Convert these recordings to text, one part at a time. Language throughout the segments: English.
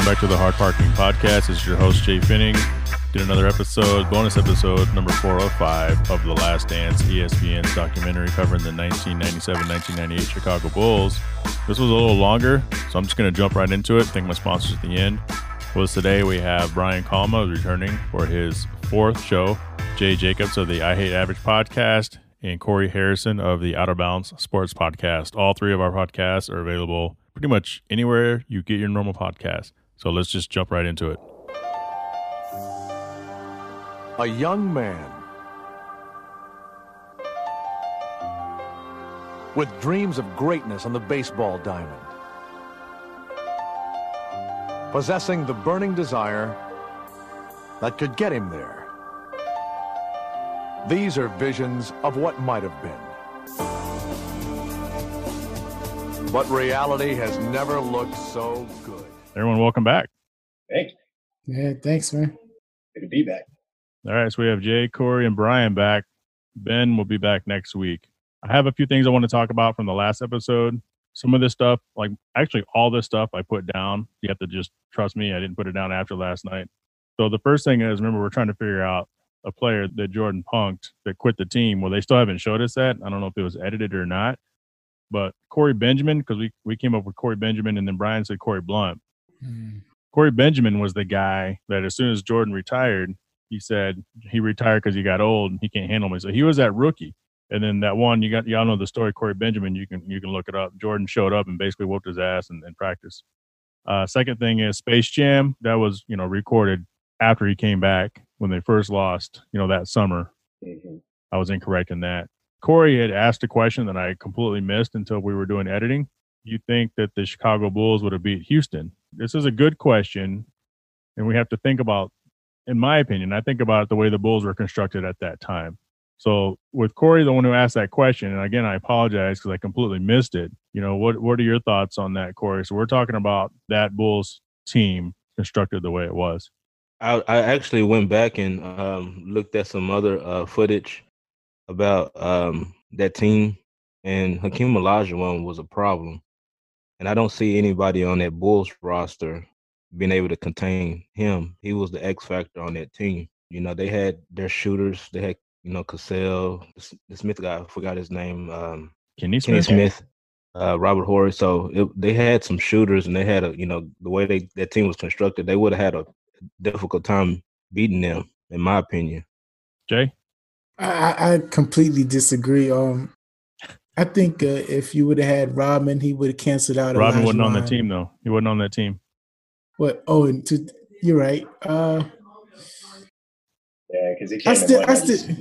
welcome back to the Hard Parking Podcast. This is your host, Jhae Pfenning. Did another episode, bonus episode number 405 of The Last Dance, ESPN's documentary covering the 1997 1998 Chicago Bulls. This was a little longer, so I'm just going to jump right into it. Thank my sponsors at the end. Was today we have Brian Calma returning for his fourth show, Jay Jacobs of the I Hate Average podcast, and Corey Harrison of the Out of Bounds Sports podcast. All three of our podcasts are available pretty much anywhere you get your normal podcast. So let's just jump right into it. A young man with dreams of greatness on the baseball diamond, possessing the burning desire that could get him there. These are visions of what might have been. But reality has never looked so good. Everyone, welcome back. Thank you. Yeah, thanks, man. Good to be back. All right, so we have Jay, Corey, and Brian back. Ben will be back next week. I have a few things I want to talk about from the last episode. Some of this stuff, like actually all this stuff, I put down. You have to just trust me. I didn't put it down after last night. So the first thing is, remember, we're trying to figure out a player that Jordan punked that quit the team. Well, they still haven't showed us that. I don't know if it was edited or not. But Corey Benjamin, because we, we came up with Corey Benjamin and then Brian said Corie Blount. Mm. Corey Benjamin was the guy that as soon as Jordan retired, he said he retired because he got old and he can't handle me. So he was that rookie. And then that one, you got y'all know the story, Corey Benjamin. You can you can look it up. Jordan showed up and basically whooped his ass in, in practice. Uh, second thing is Space Jam. That was you know recorded after he came back when they first lost. You know that summer. Mm-hmm. I was incorrect in that. Corey had asked a question that I completely missed until we were doing editing. You think that the Chicago Bulls would have beat Houston? This is a good question, and we have to think about, in my opinion, I think about it the way the Bulls were constructed at that time. So with Corey, the one who asked that question, and again, I apologize because I completely missed it. You know, what what are your thoughts on that, Corey? So we're talking about that Bulls team constructed the way it was. I, I actually went back and um, looked at some other uh, footage about um, that team, and Hakeem Olajuwon was a problem. And I don't see anybody on that Bulls roster being able to contain him. He was the X factor on that team. You know, they had their shooters. They had, you know, Cassell, the Smith guy, I forgot his name. Um, Kenny Smith. Kenny Smith. Uh, Robert Horry. So it, they had some shooters, and they had a, you know, the way they that team was constructed, they would have had a difficult time beating them, in my opinion. Jay. I, I completely disagree. Um, I think uh, if you would have had Rodman, he would have canceled out. Rodman wasn't on the team though. He wasn't on that team. What? Oh, and to, you're right. Uh, yeah, because he came I still, I still,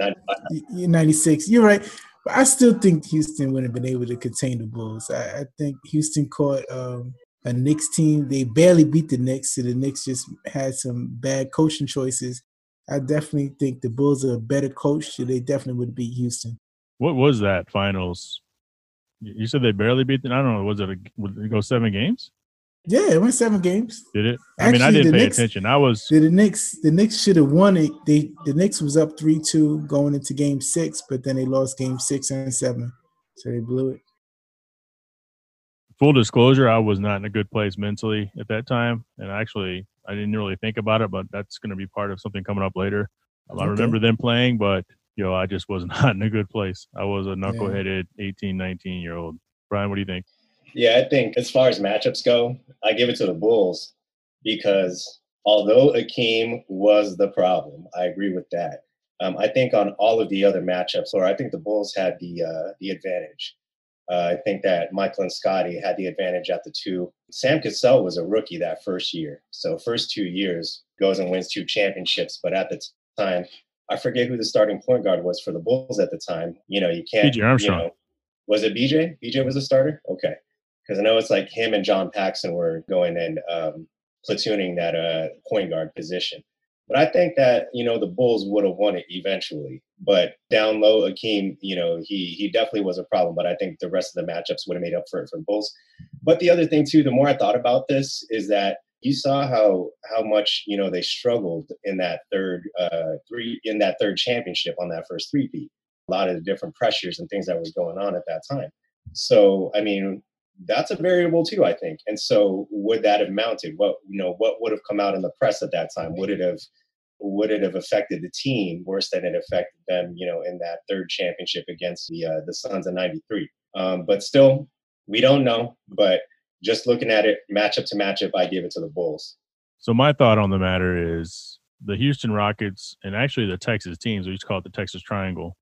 96. You're right. But I still think Houston would have been able to contain the Bulls. I, I think Houston caught um, a Knicks team. They barely beat the Knicks, so the Knicks just had some bad coaching choices. I definitely think the Bulls are a better coach, so they definitely would beat Houston. What was that finals? You said they barely beat them. I don't know. Was it a, would it go seven games? Yeah, it went seven games. Did it? I mean, I didn't pay Knicks, attention. I was the, the Knicks. The Knicks should have won it. They the Knicks was up three two going into Game Six, but then they lost Game Six and seven, so they blew it. Full disclosure: I was not in a good place mentally at that time, and actually, I didn't really think about it, but that's going to be part of something coming up later. Um, okay. I remember them playing, but you know, I just was not in a good place. I was a knuckleheaded yeah. 18, 19 year old. Brian, what do you think? Yeah, I think as far as matchups go, I give it to the Bulls because although Akeem was the problem, I agree with that. Um, I think on all of the other matchups, or I think the Bulls had the uh, the advantage. Uh, I think that Michael and Scottie had the advantage at the two. Sam Cassell was a rookie that first year. So first two years goes and wins two championships. But at the time, I forget who the starting point guard was for the Bulls at the time. You know, you can't. BJ Armstrong. You know, was it BJ? BJ was a starter? Okay. Because I know it's like him and John Paxson were going and um, platooning that uh, point guard position. But I think that you know the Bulls would have won it eventually. But down low, Akeem, you know, he he definitely was a problem. But I think the rest of the matchups would have made up for it for the Bulls. But the other thing too, the more I thought about this, is that you saw how how much you know they struggled in that third uh, three in that third championship on that first three beat. A lot of the different pressures and things that was going on at that time. So I mean, that's a variable too, I think. And so would that have mounted? What you know, what would have come out in the press at that time? Would it have would it have affected the team worse than it affected them, you know, in that third championship against the uh, the Suns in '93? Um, but still, we don't know. But just looking at it, matchup to matchup, I give it to the Bulls. So my thought on the matter is the Houston Rockets and actually the Texas teams, we used to call it the Texas Triangle.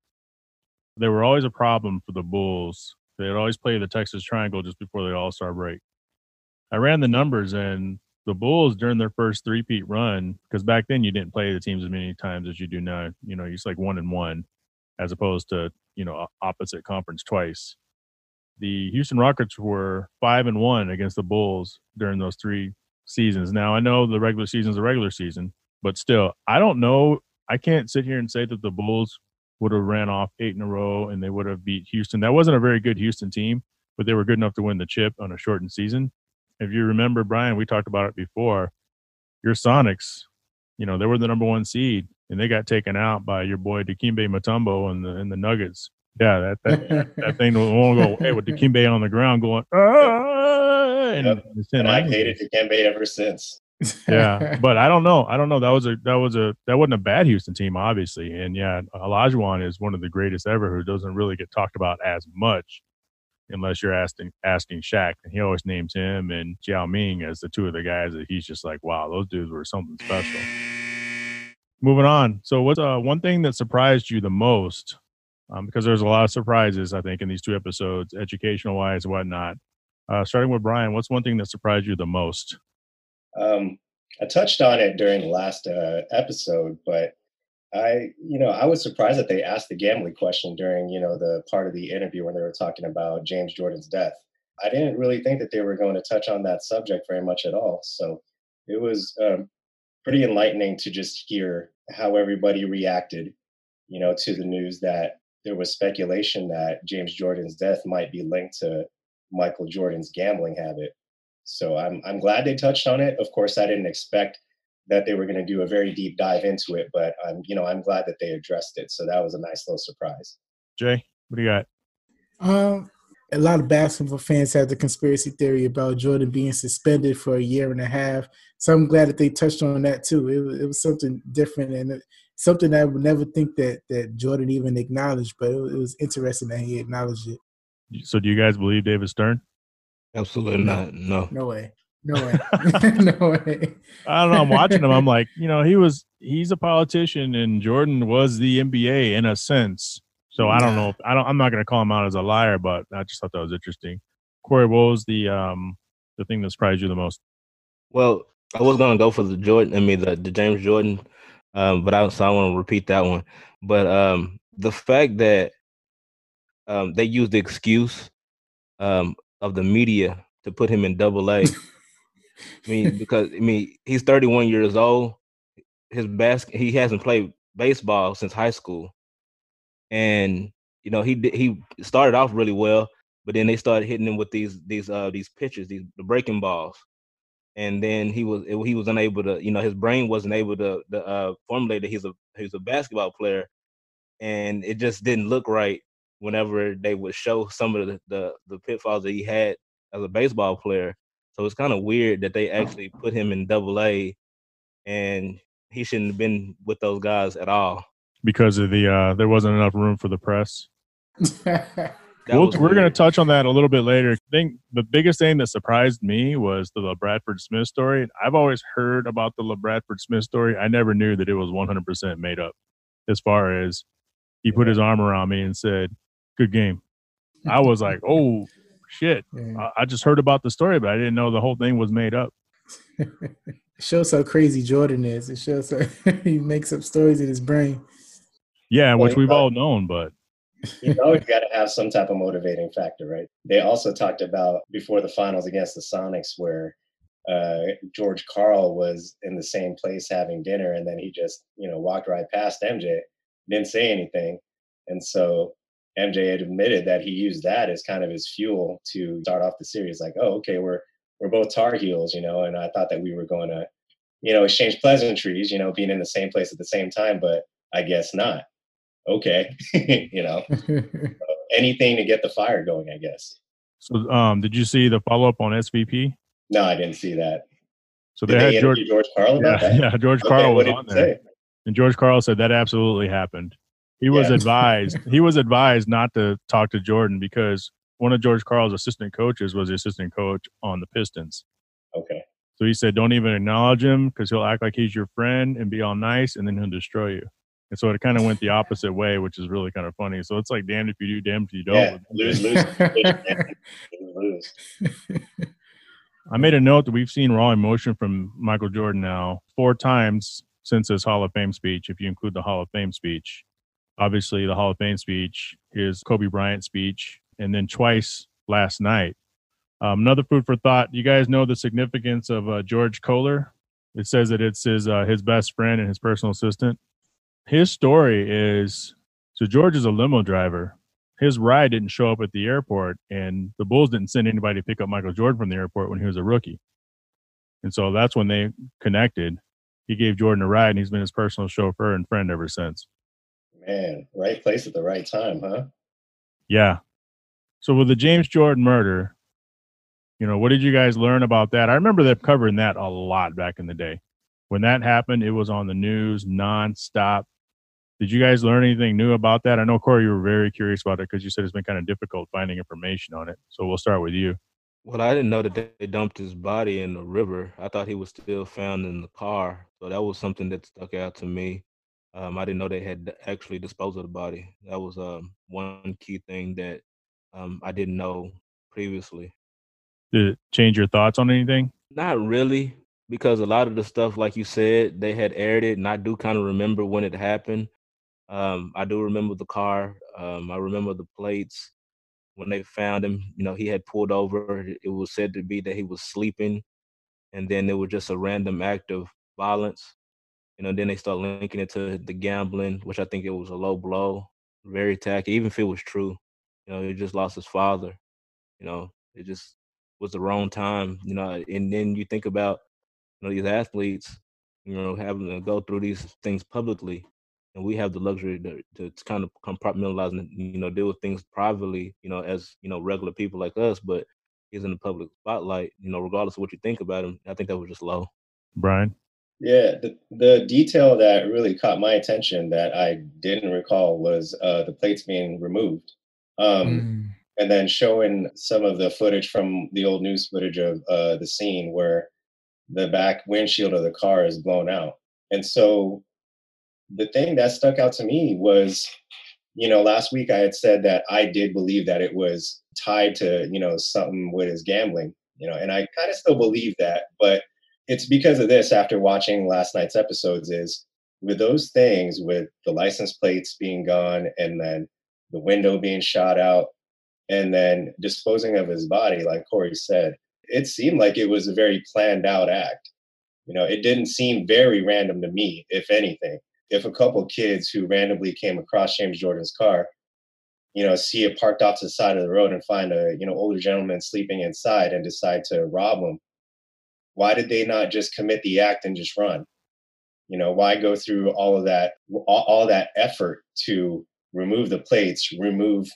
They were always a problem for the Bulls. They'd always play the Texas Triangle just before the All Star break. I ran the numbers and the Bulls during their first three-peat run, because back then you didn't play the teams as many times as you do now. You know, it's like one and one, as opposed to you know opposite conference twice. The Houston Rockets were five and one against the Bulls during those three seasons. Now I know the regular season is a regular season, but still, I don't know. I can't sit here and say that the Bulls would have ran off eight in a row and they would have beat Houston. That wasn't a very good Houston team, but they were good enough to win the chip on a shortened season if you remember, Brian, we talked about it before. Your Sonics, you know, they were the number one seed, and they got taken out by your boy Dikembe Mutombo and the and the Nuggets. Yeah, that that, that thing won't go away with Dikembe on the ground going. Ah, and, yep. and I've hated Dikembe ever since. yeah, but I don't know. I don't know. That was a that was a that wasn't a bad Houston team, obviously. And yeah, Olajuwon is one of the greatest ever, who doesn't really get talked about as much unless you're asking asking Shaq, and he always names him and Yao Ming as the two of the guys that he's just like, wow, those dudes were something special. Moving on. So, what's uh, one thing that surprised you the most? Um, because there's a lot of surprises, I think, in these two episodes, educational wise, whatnot. Uh, starting with Brian, what's one thing that surprised you the most? Um, I touched on it during the last uh, episode, but I, you know, I was surprised that they asked the gambling question during, you know, the part of the interview when they were talking about James Jordan's death. I didn't really think that they were going to touch on that subject very much at all. So it was um, pretty enlightening to just hear how everybody reacted, you know, to the news that there was speculation that James Jordan's death might be linked to Michael Jordan's gambling habit. So I'm I'm glad they touched on it. Of course, I didn't expect that they were going to do a very deep dive into it, but I'm, you know, I'm glad that they addressed it. So that was a nice little surprise. Jay, what do you got? Um, a lot of basketball fans have the conspiracy theory about Jordan being suspended for a year and a half. So I'm glad that they touched on that too. It was, it was something different and something I would never think that that Jordan even acknowledged, but it was, it was interesting that he acknowledged it. So do you guys believe David Stern? Absolutely not. No. No way. No way. no way. I don't know. I'm watching him. I'm like, you know, he was he's a politician and Jordan was the NBA in a sense. So I don't know. If, I don't. I'm not going to call him out as a liar, but I just thought that was interesting. Corey, what was the um the thing that surprised you the most? Well, I was going to go for the Jordan. I mean, the, the James Jordan, um, but I so I want to repeat that one. But um, the fact that um, they used the excuse um, of the media to put him in double A I mean, because I mean, he's 31 years old. His bas- he hasn't played baseball since high school, and you know he he started off really well, but then they started hitting him with these these uh these pitches, these the breaking balls, and then he was he was unable to you know his brain wasn't able to, to uh, formulate that he's a he's a basketball player, and it just didn't look right whenever they would show some of the, the, the pitfalls that he had as a baseball player so it's kind of weird that they actually put him in double A and he shouldn't have been with those guys at all. Because of the uh there wasn't enough room for the press. we'll, we're going to touch on that a little bit later. I think the biggest thing that surprised me was the LaBradford Smith story. I've always heard about the LaBradford Smith story. I never knew that it was 100% made up as far as he put his arm around me and said, Good game. I was like, Oh, shit. Yeah. I, I just heard about the story, but I didn't know the whole thing was made up. it shows how crazy Jordan is. It shows how he makes up stories in his brain. Yeah, which we've all known, but you always got to have some type of motivating factor, right? They also talked about before the finals against the Sonics where uh, George Karl was in the same place having dinner, and then he just you know walked right past MJ, didn't say anything, and so MJ had admitted that he used that as kind of his fuel to start off the series. Like, oh, okay, we're we're both Tar Heels, you know, and I thought that we were going to, you know, exchange pleasantries, you know, being in the same place at the same time, but I guess not. Okay, you know, anything to get the fire going, I guess. So, um, did you see the follow up on SVP? No, I didn't see that. So Did they they had George. George Karl Yeah, that? yeah, George Okay, Karl was on there, say? and George Karl said that absolutely happened. He was Yeah. advised. he was advised not to talk to Jordan because one of George Karl's assistant coaches was the assistant coach on the Pistons. Okay. So he said, "Don't even acknowledge him because he'll act like he's your friend and be all nice, and then he'll destroy you." And so it kind of went the opposite way, which is really kind of funny. So it's like damned if you do, damned if you don't. Yeah, lose, lose, lose, lose. I made a note that we've seen raw emotion from Michael Jordan now four times since his Hall of Fame speech, if you include the Hall of Fame speech. Obviously, the Hall of Fame speech, his Kobe Bryant speech, and then twice last night. Um, another food for thought. You guys know the significance of uh, George Koehler. It says that it's his uh, his best friend and his personal assistant. His story is so George is a limo driver. His ride didn't show up at the airport, and the Bulls didn't send anybody to pick up Michael Jordan from the airport when he was a rookie. And so that's when they connected. He gave Jordan a ride, and he's been his personal chauffeur and friend ever since. Man, right place at the right time, huh? Yeah. So with the James Jordan murder, you know, what did you guys learn about that? I remember them covering that a lot back in the day. When that happened, it was on the news nonstop. Did you guys learn anything new about that? I know Corey, you were very curious about it because you said it's been kind of difficult finding information on it. So we'll start with you. Well, I didn't know that they dumped his body in the river. I thought he was still found in the car. So that was something that stuck out to me. Um, I didn't know they had actually disposed of the body. That was um, one key thing that um, I didn't know previously. Did it change your thoughts on anything? Not really, because a lot of the stuff, like you said, they had aired it, and I do kind of remember when it happened. Um, I do remember the car. Um, I remember the plates when they found him. You know, he had pulled over. It was said to be that he was sleeping, and then it was just a random act of violence. You know, then they start linking it to the gambling, which I think it was a low blow, very tacky. Even if it was true, you know, he just lost his father. You know, it just was the wrong time. You know, and then you think about you know these athletes, you know, having to go through these things publicly, and we have the luxury to, to, to kind of compartmentalize and you know deal with things privately, you know, as you know regular people like us. But he's in the public spotlight, you know, regardless of what you think about him. I think that was just low. Brian? Yeah, the, the detail that really caught my attention that I didn't recall was uh, the plates being removed. Um, Mm. and then showing some of the footage from the old news footage of uh, the scene where the back windshield of the car is blown out. And so the thing that stuck out to me was, you know, last week I had said that I did believe that it was tied to, you know, something with his gambling, you know, and I kind of still believe that, but it's because of this after watching last night's episodes is with those things with the license plates being gone and then the window being shot out and then disposing of his body like corey said it seemed like it was a very planned out act. You know it didn't seem very random to me if anything if a couple kids who randomly came across james jordan's car you know see it parked off to the side of the road and find a you know older gentleman sleeping inside and decide to rob him why did they not just commit the act and just run? You know why go through all of that all, all that effort to remove the plates remove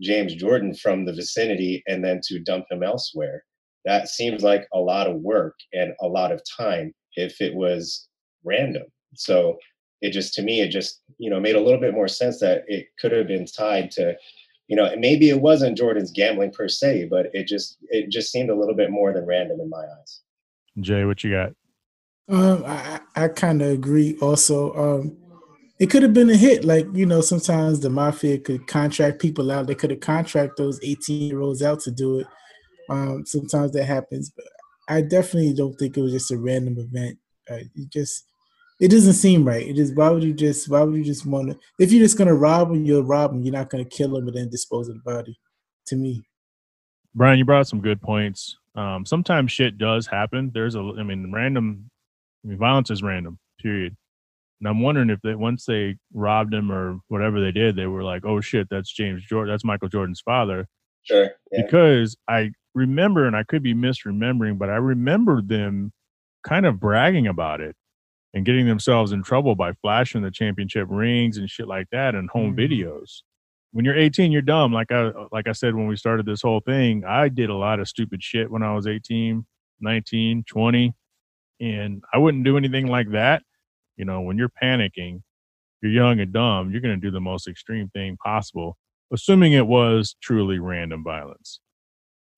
james jordan from the vicinity and then to dump him elsewhere? That seems like a lot of work and a lot of time if it was random. So it just to me it just you know made a little bit more sense that it could have been tied to you know maybe it wasn't jordan's gambling per se but it just it just seemed a little bit more than random in my eyes Jay, what you got? Um, I, I kind of agree. Also, um, it could have been a hit. Like you know, sometimes the mafia could contract people out. They could have contract those eighteen year olds out to do it. Um, sometimes that happens, but I definitely don't think it was just a random event. Uh, it just it doesn't seem right. It is. Why would you just? Why would you just want to? If you're just gonna rob him, you'll rob him. You're not gonna kill him and then dispose of the body. To me, Brian, you brought some good points. Um, sometimes shit does happen. There's a, I mean, random, I mean, violence is random, period. And I'm wondering if they, once they robbed him or whatever they did, they were like, oh shit, that's James Jordan, that's Michael Jordan's father. sure yeah. Because I remember, and I could be misremembering, but I remember them kind of bragging about it and getting themselves in trouble by flashing the championship rings and shit like that and home Mhm. videos. when you're 18, you're dumb. Like I like I said when we started this whole thing, I did a lot of stupid shit when I was 18, 19, 20, and I wouldn't do anything like that. You know, when you're panicking, you're young and dumb, you're going to do the most extreme thing possible, assuming it was truly random violence.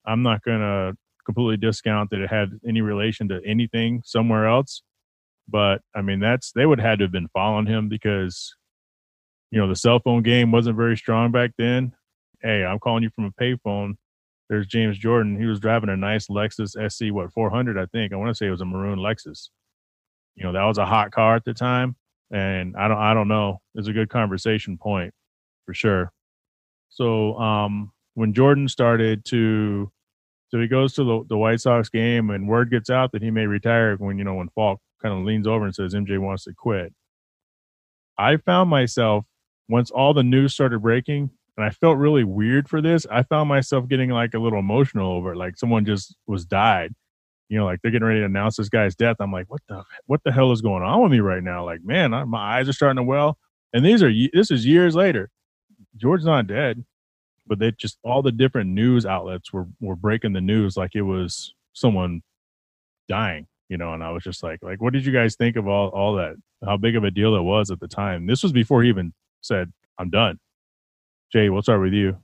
I'm not going to completely discount that it had any relation to anything somewhere else. But I mean, that's they would have had to have been following him because, you know, the cell phone game wasn't very strong back then. Hey, I'm calling you from a payphone. There's James Jordan. He was driving a nice Lexus SC, what 400, I think. I want to say it was a maroon Lexus. You know, that was a hot car at the time, and I don't, I don't know. It's a good conversation point for sure. So, um, when Jordan started to so he goes to the, the White Sox game, and word gets out that he may retire when you know when Falk kind of leans over and says MJ wants to quit. I found myself once all the news started breaking, and I felt really weird for this. I found myself getting like a little emotional over it, like someone just was died. You know, like they're getting ready to announce this guy's death. I'm like, what the what the hell is going on with me right now? Like, man, I, my eyes are starting to well. And these are this is years later. George's not dead but they just all the different news outlets were were breaking the news like it was someone dying you know and i was just like like what did you guys think of all all that? How big of a deal it was at the time? This was before he even said i'm done. Jay we'll start with you?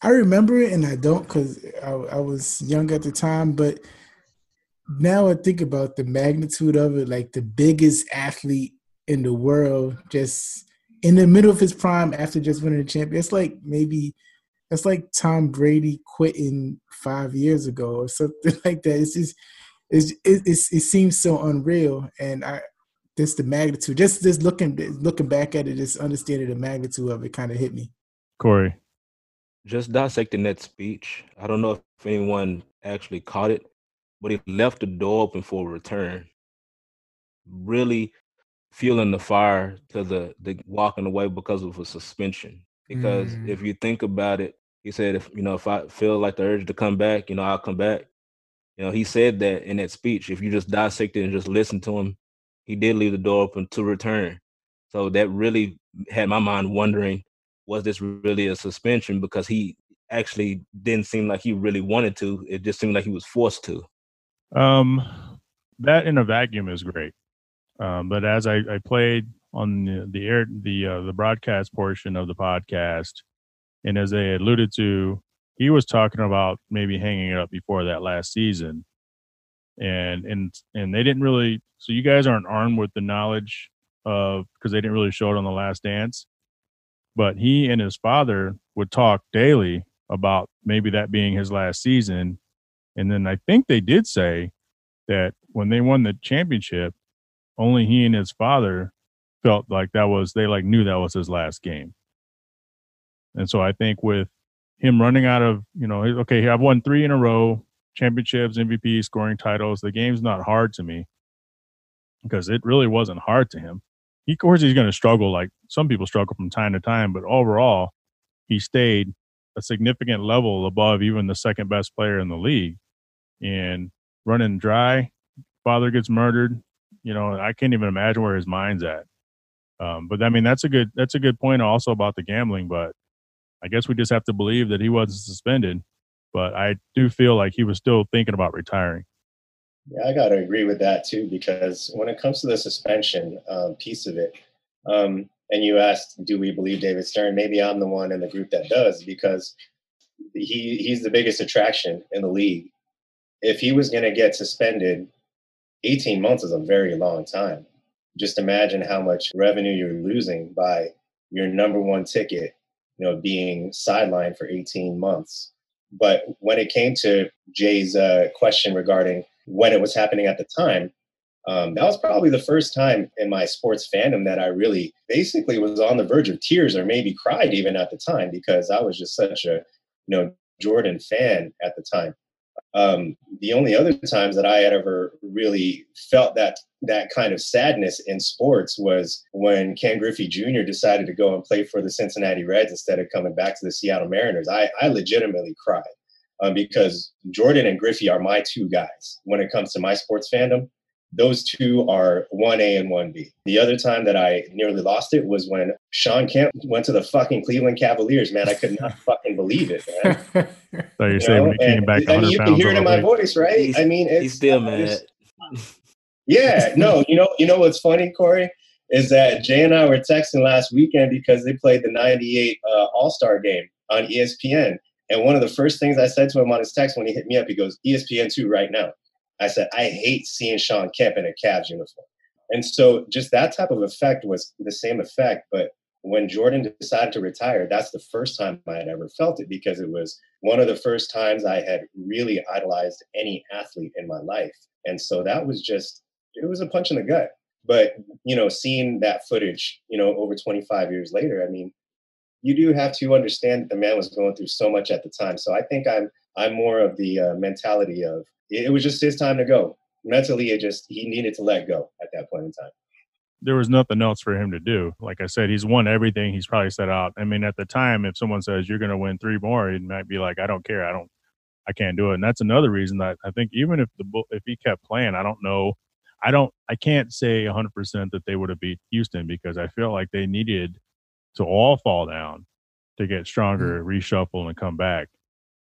I remember it and i don't because I, I was young at the time but now i think about the magnitude of it like the biggest athlete in the world just in the middle of his prime after just winning the champion. It's like maybe that's like Tom Brady quitting five years ago or something like that. It's just it's, it, it's, it seems so unreal, and I just the magnitude. Just just looking looking back at it, just understanding the magnitude of it, kind of hit me. Corey, just dissecting that speech. I don't know if anyone actually caught it, but he left the door open for a return. Really feeling the fire to the the walking away because of a suspension. Because mm. if you think about it, he said, if you know, if I feel like the urge to come back, you know, I'll come back. You know, he said that in that speech. If you just dissect it and just listen to him, he did leave the door open to return. So that really had my mind wondering, was this really a suspension? Because he actually didn't seem like he really wanted to. It just seemed like he was forced to. Um, that in a vacuum is great. Um, but as I, I played on the, the air, the uh, the broadcast portion of the podcast, and as they alluded to, he was talking about maybe hanging it up before that last season. And and and they didn't really so you guys aren't armed with the knowledge of because they didn't really show it on the last dance. But he and his father would talk daily about maybe that being his last season. And then I think they did say that when they won the championship, only he and his father felt like that was they like knew that was his last game. And so I think with him running out of, you know, okay, I've won three in a row, championships, MVP, scoring titles. The game's not hard to me because it really wasn't hard to him. He, of course, he's going to struggle like some people struggle from time to time, but overall, he stayed a significant level above even the second best player in the league. And running dry, father gets murdered. You know, I can't even imagine where his mind's at. Um, but I mean, that's a good that's a good point also about the gambling. But I guess we just have to believe that he wasn't suspended, but I do feel like he was still thinking about retiring. Yeah, I got to agree with that too, because when it comes to the suspension um, piece of it, um, and you asked, do we believe David Stern? Maybe I'm the one in the group that does, because he he's the biggest attraction in the league. If he was going to get suspended, 18 months is a very long time. Just imagine how much revenue you're losing by your number one ticket you know, being sidelined for 18 months. But when it came to Jay's uh, question regarding when it was happening at the time, um, that was probably the first time in my sports fandom that I really basically was on the verge of tears or maybe cried even at the time because I was just such a you know Jordan fan at the time. Um, the only other times that I had ever really felt that that kind of sadness in sports was when Ken Griffey Jr. decided to go and play for the Cincinnati Reds instead of coming back to the Seattle Mariners. I, I legitimately cried um, because Jordan and Griffey are my two guys when it comes to my sports fandom. Those two are 1A and 1B. The other time that I nearly lost it was when Shawn Kemp went to the fucking Cleveland Cavaliers, man. I could not fucking believe it, man. So you're saying when he came back I 100 mean, you can pounds hear it in my overweight? voice, right? He's- I mean, it's, He's still I mad. just- yeah, no, you know, you know what's funny, Corey, is that Jay and I were texting last weekend because they played the '98 uh, All Star game on ESPN, and one of the first things I said to him on his text when he hit me up, he goes, "E "ESPN two right now." I said, "I hate seeing Shawn Kemp in a Cavs uniform," and so just that type of effect was the same effect, but. When Jordan decided to retire, that's the first time I had ever felt it because it was one of the first times I had really idolized any athlete in my life. And so that was just, it was a punch in the gut. But, you know, seeing that footage, you know, over 25 years later, I mean, you do have to understand that the man was going through so much at the time. So I think I'm, I'm more of the uh, mentality of it, was just his time to go. Mentally, it just, he needed to let go at that point in time. there was nothing else for him to do. Like I said, he's won everything he's probably set out. I mean, at the time, if someone says you're going to win three more, he might be like, I don't care. I don't, I can't do it. And that's another reason that I think even if the if he kept playing, I don't know. I don't. I can't say 100 percent that they would have beat Houston because I feel like they needed to all fall down to get stronger, mm-hmm. reshuffle, and come back.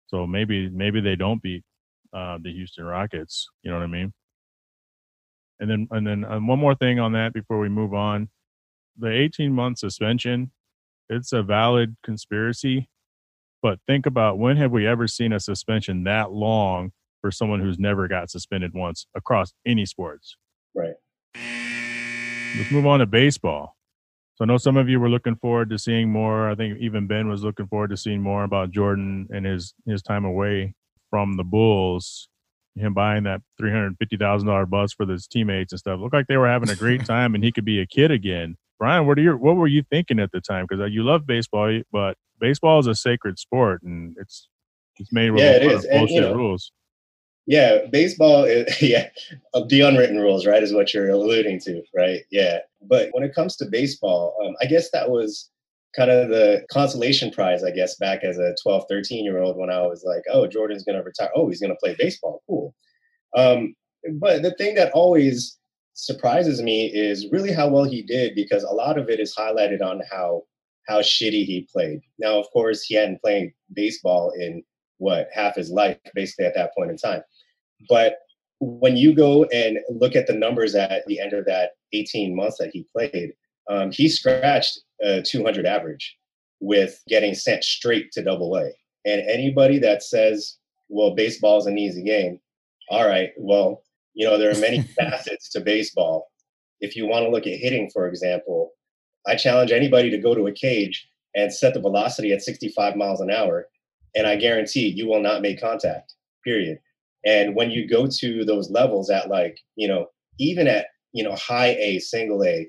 So maybe maybe they don't beat uh, the Houston Rockets. You know what I mean? And then and then um, one more thing on that before we move on. The 18 month suspension, it's a valid conspiracy, but think about when have we ever seen a suspension that long for someone who's never got suspended once across any sports? Right. Let's move on to baseball. So I know some of you were looking forward to seeing more. I think even Ben was looking forward to seeing more about Jordan and his his time away from the Bulls. Him buying that three hundred fifty thousand dollar bus for his teammates and stuff. Looked like they were having a great time, and he could be a kid again. Brian, what are your what were you thinking at the time? Because you love baseball, but baseball is a sacred sport, and it's it's made with Yeah, it lot And, you know, rules. Yeah, baseball, is, yeah, of the unwritten rules, right, is what you're alluding to, right? Yeah. But when it comes to baseball, um, I guess that was kind of the consolation prize, I guess, back as a 12, 13 year old when I was like, oh, Jordan's going to retire. Oh, he's going to play baseball. Cool. Um, but the thing that always surprises me is really how well he did because a lot of it is highlighted on how how shitty he played. Now, of course, he hadn't played baseball in what half his life, basically at that point in time. But when you go and look at the numbers at the end of that 18 months that he played, um, he scratched a 200 average with getting sent straight to double A. And anybody that says, well, baseball is an easy game, all right, well, you know, there are many facets to baseball. If you want to look at hitting, for example, I challenge anybody to go to a cage and set the velocity at 65 miles an hour, and I guarantee you will not make contact, period. And when you go to those levels at like, you know, even at, you know, high A, single A,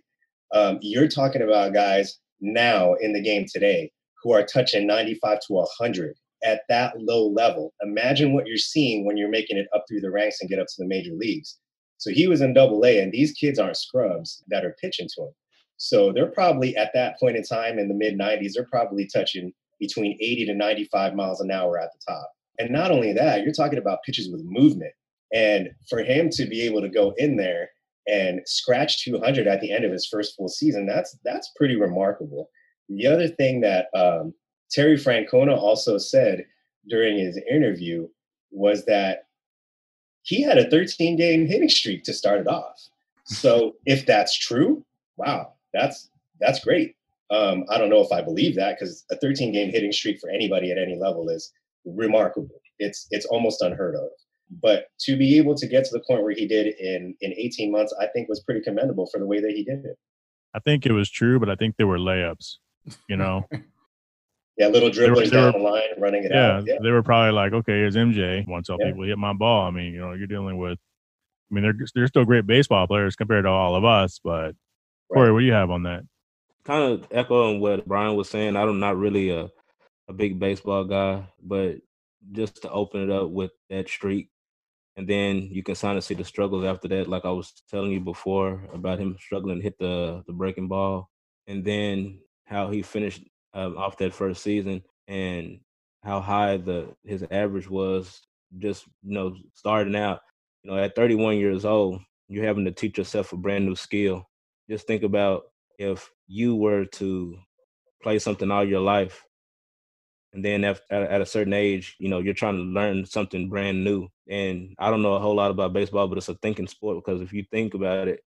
um, you're talking about guys now in the game today who are touching 95 to 100 at that low level. Imagine what you're seeing when you're making it up through the ranks and get up to the major leagues. So he was in double A, and these kids aren't scrubs that are pitching to him. So they're probably at that point in time in the mid 90s, they're probably touching between 80 to 95 miles an hour at the top. And not only that, you're talking about pitches with movement. And for him to be able to go in there and scratch 200 at the end of his first full season, that's that's pretty remarkable. The other thing that um, Terry Francona also said during his interview was that he had a 13 game hitting streak to start it off. So if that's true, wow, that's that's great. Um, I don't know if I believe that because a 13 game hitting streak for anybody at any level is remarkable. It's it's almost unheard of. But to be able to get to the point where he did in in 18 months, I think was pretty commendable for the way that he did it. I think it was true, but I think there were layups. You know, Yeah, little were- dribblers they were- down the line, running it yeah, out. Yeah, they were probably like, okay, here's MJ. Once all Yeah. people hit my ball. I mean, you know, you're dealing with. I mean, they're they're still great baseball players compared to all of us. But Corey, Right. what do you have on that? kind of echoing what Brian was saying. I'm not really a, a big baseball guy, but just to open it up with that streak, and then you can kind of see the struggles after that. Like I was telling you before about him struggling to hit the the breaking ball, and then how he finished um, off that first season and how high the his average was. Just you know, starting out, you know, at 31 years old, you're having to teach yourself a brand new skill. Just think about if you were to play something all your life and then at, a certain age you know you're trying to learn something brand new. And i don't know a whole lot about baseball but it's a thinking sport because if you think about it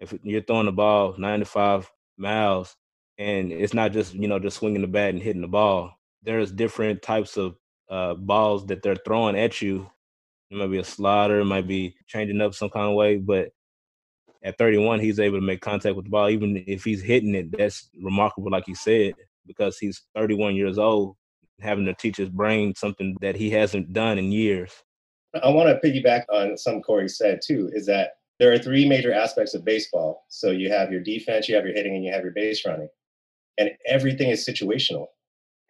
if you're throwing the ball 95 miles and it's not just you know just swinging the bat and hitting the ball there's different types of uh, balls that they're throwing at you. It might be a slider it might be changing up some kind of way but at 31 he's able to make contact with the ball. Even if he's hitting it that's remarkable like he said because he's 31 years old, having to teach his brain something that he hasn't done in years. I want to piggyback on some Corey said too, is that there are three major aspects of baseball. So you have your defense, you have your hitting, and you have your base running. And everything is situational.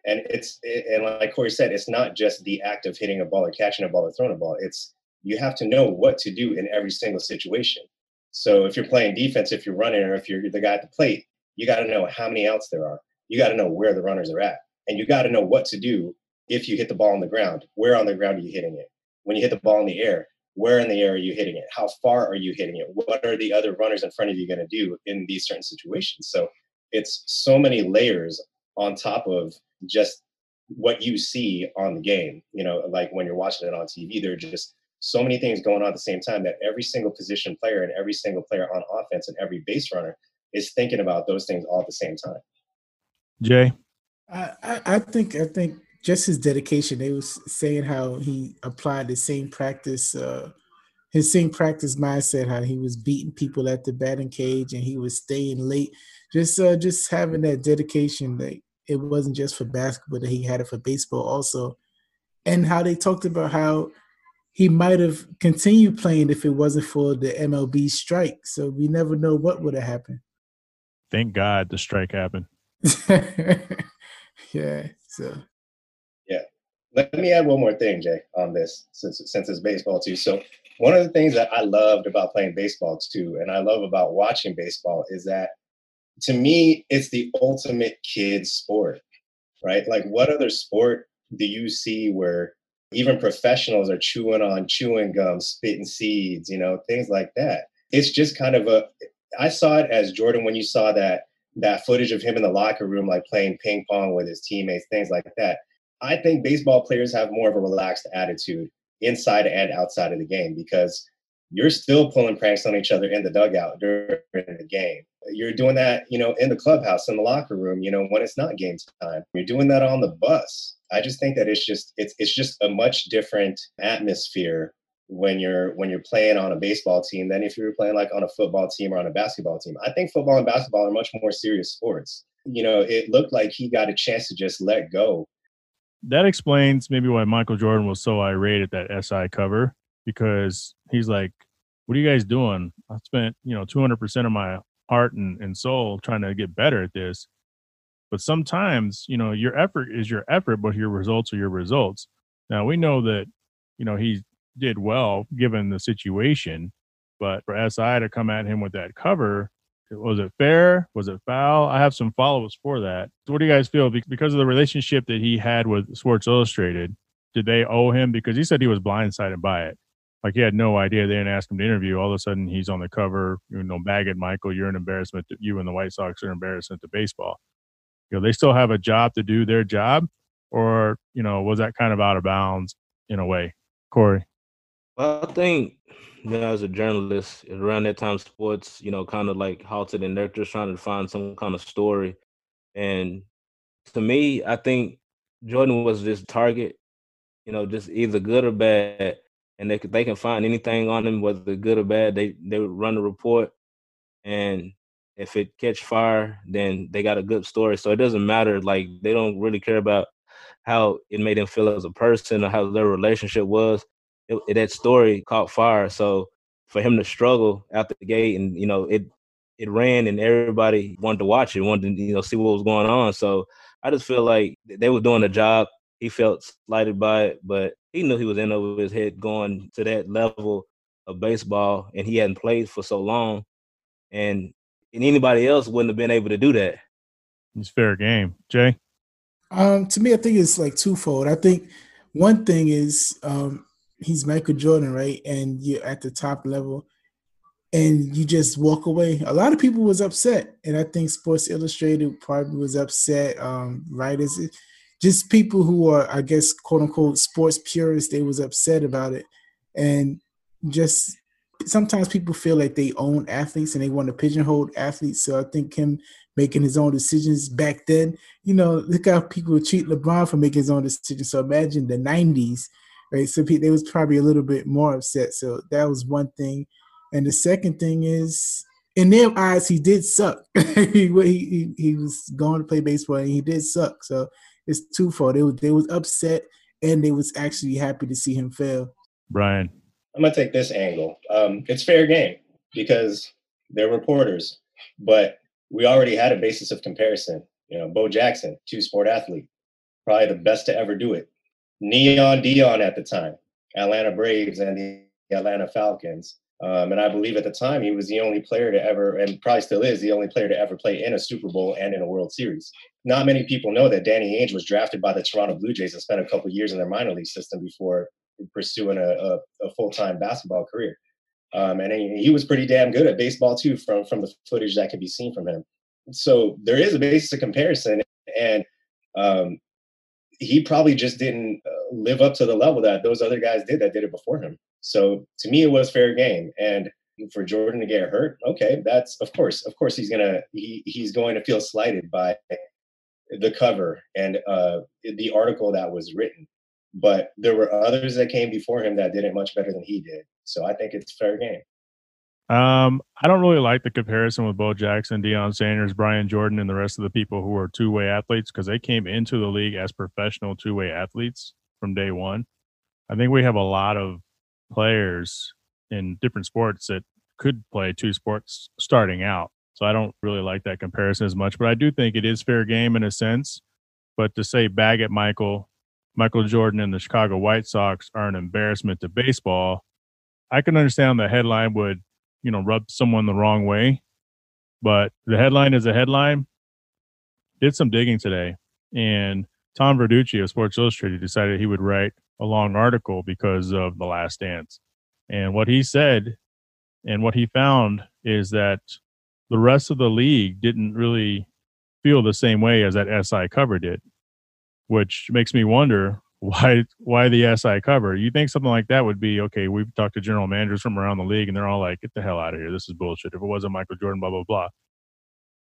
And it's and like Corey said, it's not just the act of hitting a ball or catching a ball or throwing a ball. It's you have to know what to do in every single situation. So if you're playing defense, if you're running, or if you're the guy at the plate, you got to know how many outs there are you got to know where the runners are at. And you got to know what to do if you hit the ball on the ground. Where on the ground are you hitting it? When you hit the ball in the air, where in the air are you hitting it? How far are you hitting it? What are the other runners in front of you going to do in these certain situations? So it's so many layers on top of just what you see on the game. You know, like when you're watching it on TV, there are just so many things going on at the same time that every single position player and every single player on offense and every base runner is thinking about those things all at the same time. Jay, I, I think I think just his dedication. They was saying how he applied the same practice, uh, his same practice mindset. How he was beating people at the batting cage and he was staying late. Just uh, just having that dedication. That it wasn't just for basketball; that he had it for baseball also. And how they talked about how he might have continued playing if it wasn't for the MLB strike. So we never know what would have happened. Thank God the strike happened. yeah. So. Yeah. Let me add one more thing, Jay, on this since since it's baseball too. So one of the things that I loved about playing baseball too, and I love about watching baseball is that to me it's the ultimate kid sport, right? Like what other sport do you see where even professionals are chewing on chewing gum, spitting seeds, you know, things like that. It's just kind of a I saw it as Jordan when you saw that that footage of him in the locker room, like playing ping pong with his teammates, things like that. I think baseball players have more of a relaxed attitude inside and outside of the game because you're still pulling pranks on each other in the dugout during the game. You're doing that, you know, in the clubhouse, in the locker room, you know, when it's not game time. You're doing that on the bus. I just think that it's just it's it's just a much different atmosphere when you're when you're playing on a baseball team than if you were playing like on a football team or on a basketball team. I think football and basketball are much more serious sports. You know, it looked like he got a chance to just let go. That explains maybe why Michael Jordan was so irate at that SI cover because he's like, "What are you guys doing? I spent you know 200 percent of my heart and, and soul trying to get better at this." But sometimes, you know, your effort is your effort, but your results are your results. Now we know that, you know, he's did well given the situation. But for SI to come at him with that cover, was it fair? Was it foul? I have some follow-ups for that. So what do you guys feel because of the relationship that he had with Sports Illustrated? Did they owe him because he said he was blindsided by it? Like he had no idea. They didn't ask him to interview. All of a sudden, he's on the cover. You know, bag it, Michael. You're an embarrassment. To, you and the White Sox are an embarrassment to baseball. You know, they still have a job to do their job, or you know, was that kind of out of bounds in a way, Corey? I think you know, as a journalist, around that time, sports, you know, kind of like halted and they're just trying to find some kind of story. And to me, I think Jordan was this target, you know, just either good or bad. And they they can find anything on him, whether good or bad. They they would run the report, and if it catch fire, then they got a good story. So it doesn't matter. Like they don't really care about how it made them feel as a person or how their relationship was it, it, that story caught fire. So for him to struggle out the gate, and you know, it it ran, and everybody wanted to watch it, wanted to you know see what was going on. So I just feel like they were doing the job. He felt slighted by it, but he knew he was in over his head going to that level of baseball, and he hadn't played for so long, and and anybody else wouldn't have been able to do that. It's fair game, Jay. Um, to me, I think it's like twofold. I think one thing is um, he's Michael Jordan, right? And you're at the top level. and you just walk away. A lot of people was upset, and I think Sports Illustrated probably was upset. Um, writers, just people who are, I guess, quote unquote, sports purists, they was upset about it, and just sometimes people feel like they own athletes and they want to pigeonhole athletes. So I think him making his own decisions back then, you know, look how people treat LeBron for making his own decisions. So imagine the '90s, right? So they was probably a little bit more upset. So that was one thing. And the second thing is, in their eyes, he did suck. he, he, he was going to play baseball and he did suck. So it's twofold. They was, they was upset and they was actually happy to see him fail. Brian. I'm going to take this angle. Um, it's fair game because they're reporters, but we already had a basis of comparison. You know, Bo Jackson, two sport athlete, probably the best to ever do it. Neon Deion at the time, Atlanta Braves and the Atlanta Falcons. Um, and I believe at the time he was the only player to ever, and probably still is, the only player to ever play in a Super Bowl and in a World Series. Not many people know that Danny Ainge was drafted by the Toronto Blue Jays and spent a couple years in their minor league system before pursuing a, a, a full time basketball career. Um, and he, he, was pretty damn good at baseball too, from from the footage that can be seen from him. So there is a basis of comparison, and um, he probably just didn't uh, live up to the level that those other guys did that did it before him. So to me, it was fair game. And for Jordan to get hurt, okay, that's of course, of course, he's gonna he he's going to feel slighted by the cover and uh, the article that was written. But there were others that came before him that did it much better than he did. So I think it's fair game. Um, I don't really like the comparison with Bo Jackson, Deion Sanders, Brian Jordan, and the rest of the people who are two way athletes because they came into the league as professional two way athletes from day one. I think we have a lot of players in different sports that could play two sports starting out. So I don't really like that comparison as much, but I do think it is fair game in a sense. But to say bag at Michael, Michael Jordan and the Chicago White Sox are an embarrassment to baseball, I can understand the headline would, you know, rub someone the wrong way. But the headline is a headline. Did some digging today, and Tom Verducci of Sports Illustrated decided he would write a long article because of the last dance. And what he said and what he found is that the rest of the league didn't really feel the same way as that SI cover did, which makes me wonder why why the SI cover. You think something like that would be okay? We've talked to general managers from around the league, and they're all like, "Get the hell out of here! This is bullshit." If it wasn't Michael Jordan, blah blah blah.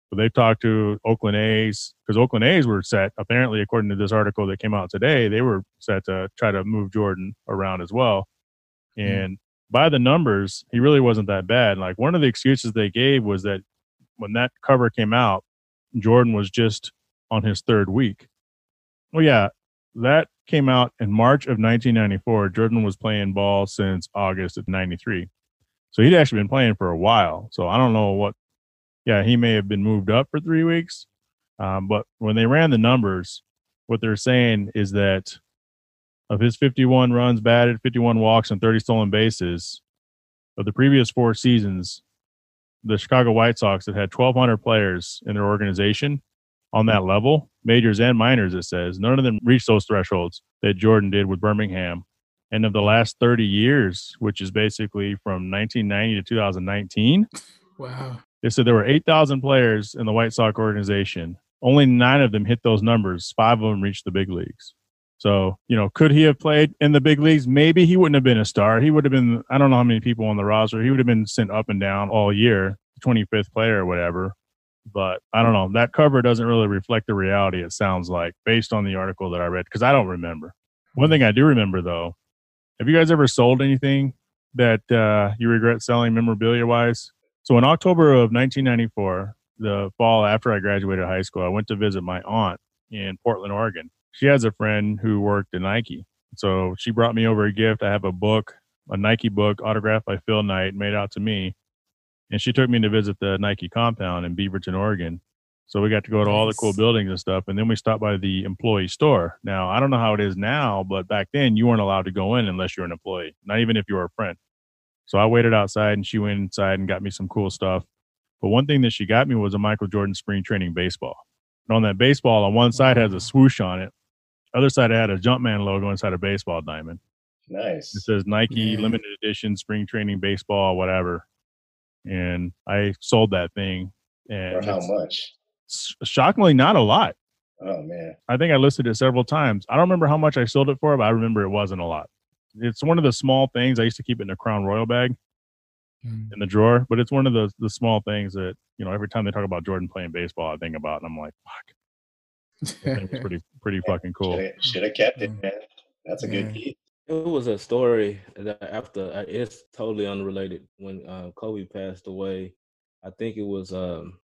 But they've talked to Oakland A's because Oakland A's were set, apparently, according to this article that came out today, they were set to try to move Jordan around as well. Hmm. And mm. by the numbers, he really wasn't that bad. Like one of the excuses they gave was that when that cover came out, Jordan was just on his third week. Well, yeah, that came out in March of 1994. Jordan was playing ball since August of 93. So he'd actually been playing for a while. So I don't know what yeah, he may have been moved up for three weeks. Um, but when they ran the numbers, what they're saying is that of his 51 runs batted, 51 walks, and 30 stolen bases of the previous four seasons, the Chicago White Sox had had 1,200 players in their organization on that level, majors and minors, it says. None of them reached those thresholds that Jordan did with Birmingham. And of the last 30 years, which is basically from 1990 to 2019, wow. They said there were 8,000 players in the White Sox organization. Only nine of them hit those numbers. Five of them reached the big leagues. So, you know, could he have played in the big leagues? Maybe he wouldn't have been a star. He would have been, I don't know how many people on the roster. He would have been sent up and down all year, 25th player or whatever. But I don't know. That cover doesn't really reflect the reality, it sounds like, based on the article that I read, because I don't remember. One thing I do remember, though, have you guys ever sold anything that uh, you regret selling memorabilia wise? So in October of 1994, the fall after I graduated high school, I went to visit my aunt in Portland, Oregon. She has a friend who worked at Nike. So she brought me over a gift. I have a book, a Nike book autographed by Phil Knight, made out to me. And she took me to visit the Nike compound in Beaverton, Oregon. So we got to go to all the cool buildings and stuff. And then we stopped by the employee store. Now, I don't know how it is now, but back then you weren't allowed to go in unless you're an employee, not even if you were a friend. So I waited outside and she went inside and got me some cool stuff. But one thing that she got me was a Michael Jordan spring training baseball. And on that baseball, on one side has a swoosh on it. Other side had a Jumpman logo inside a baseball diamond. Nice. It says Nike yeah. limited edition spring training baseball, whatever. And I sold that thing. And Or how much? shockingly, not a lot. Oh man. I think I listed it several times. I don't remember how much I sold it for, but I remember it wasn't a lot. It's one of the small things. I used to keep it in a Crown Royal bag Mm. in the drawer, but it's one of the the small things that you know every time they talk about Jordan playing baseball, I think about, and I'm like, fuck, that thing was pretty pretty fucking cool. Should have kept it, Mm. man. That's a Yeah. good key. It was a story that after uh, it's totally unrelated. When uh, Kobe passed away, I think it was um,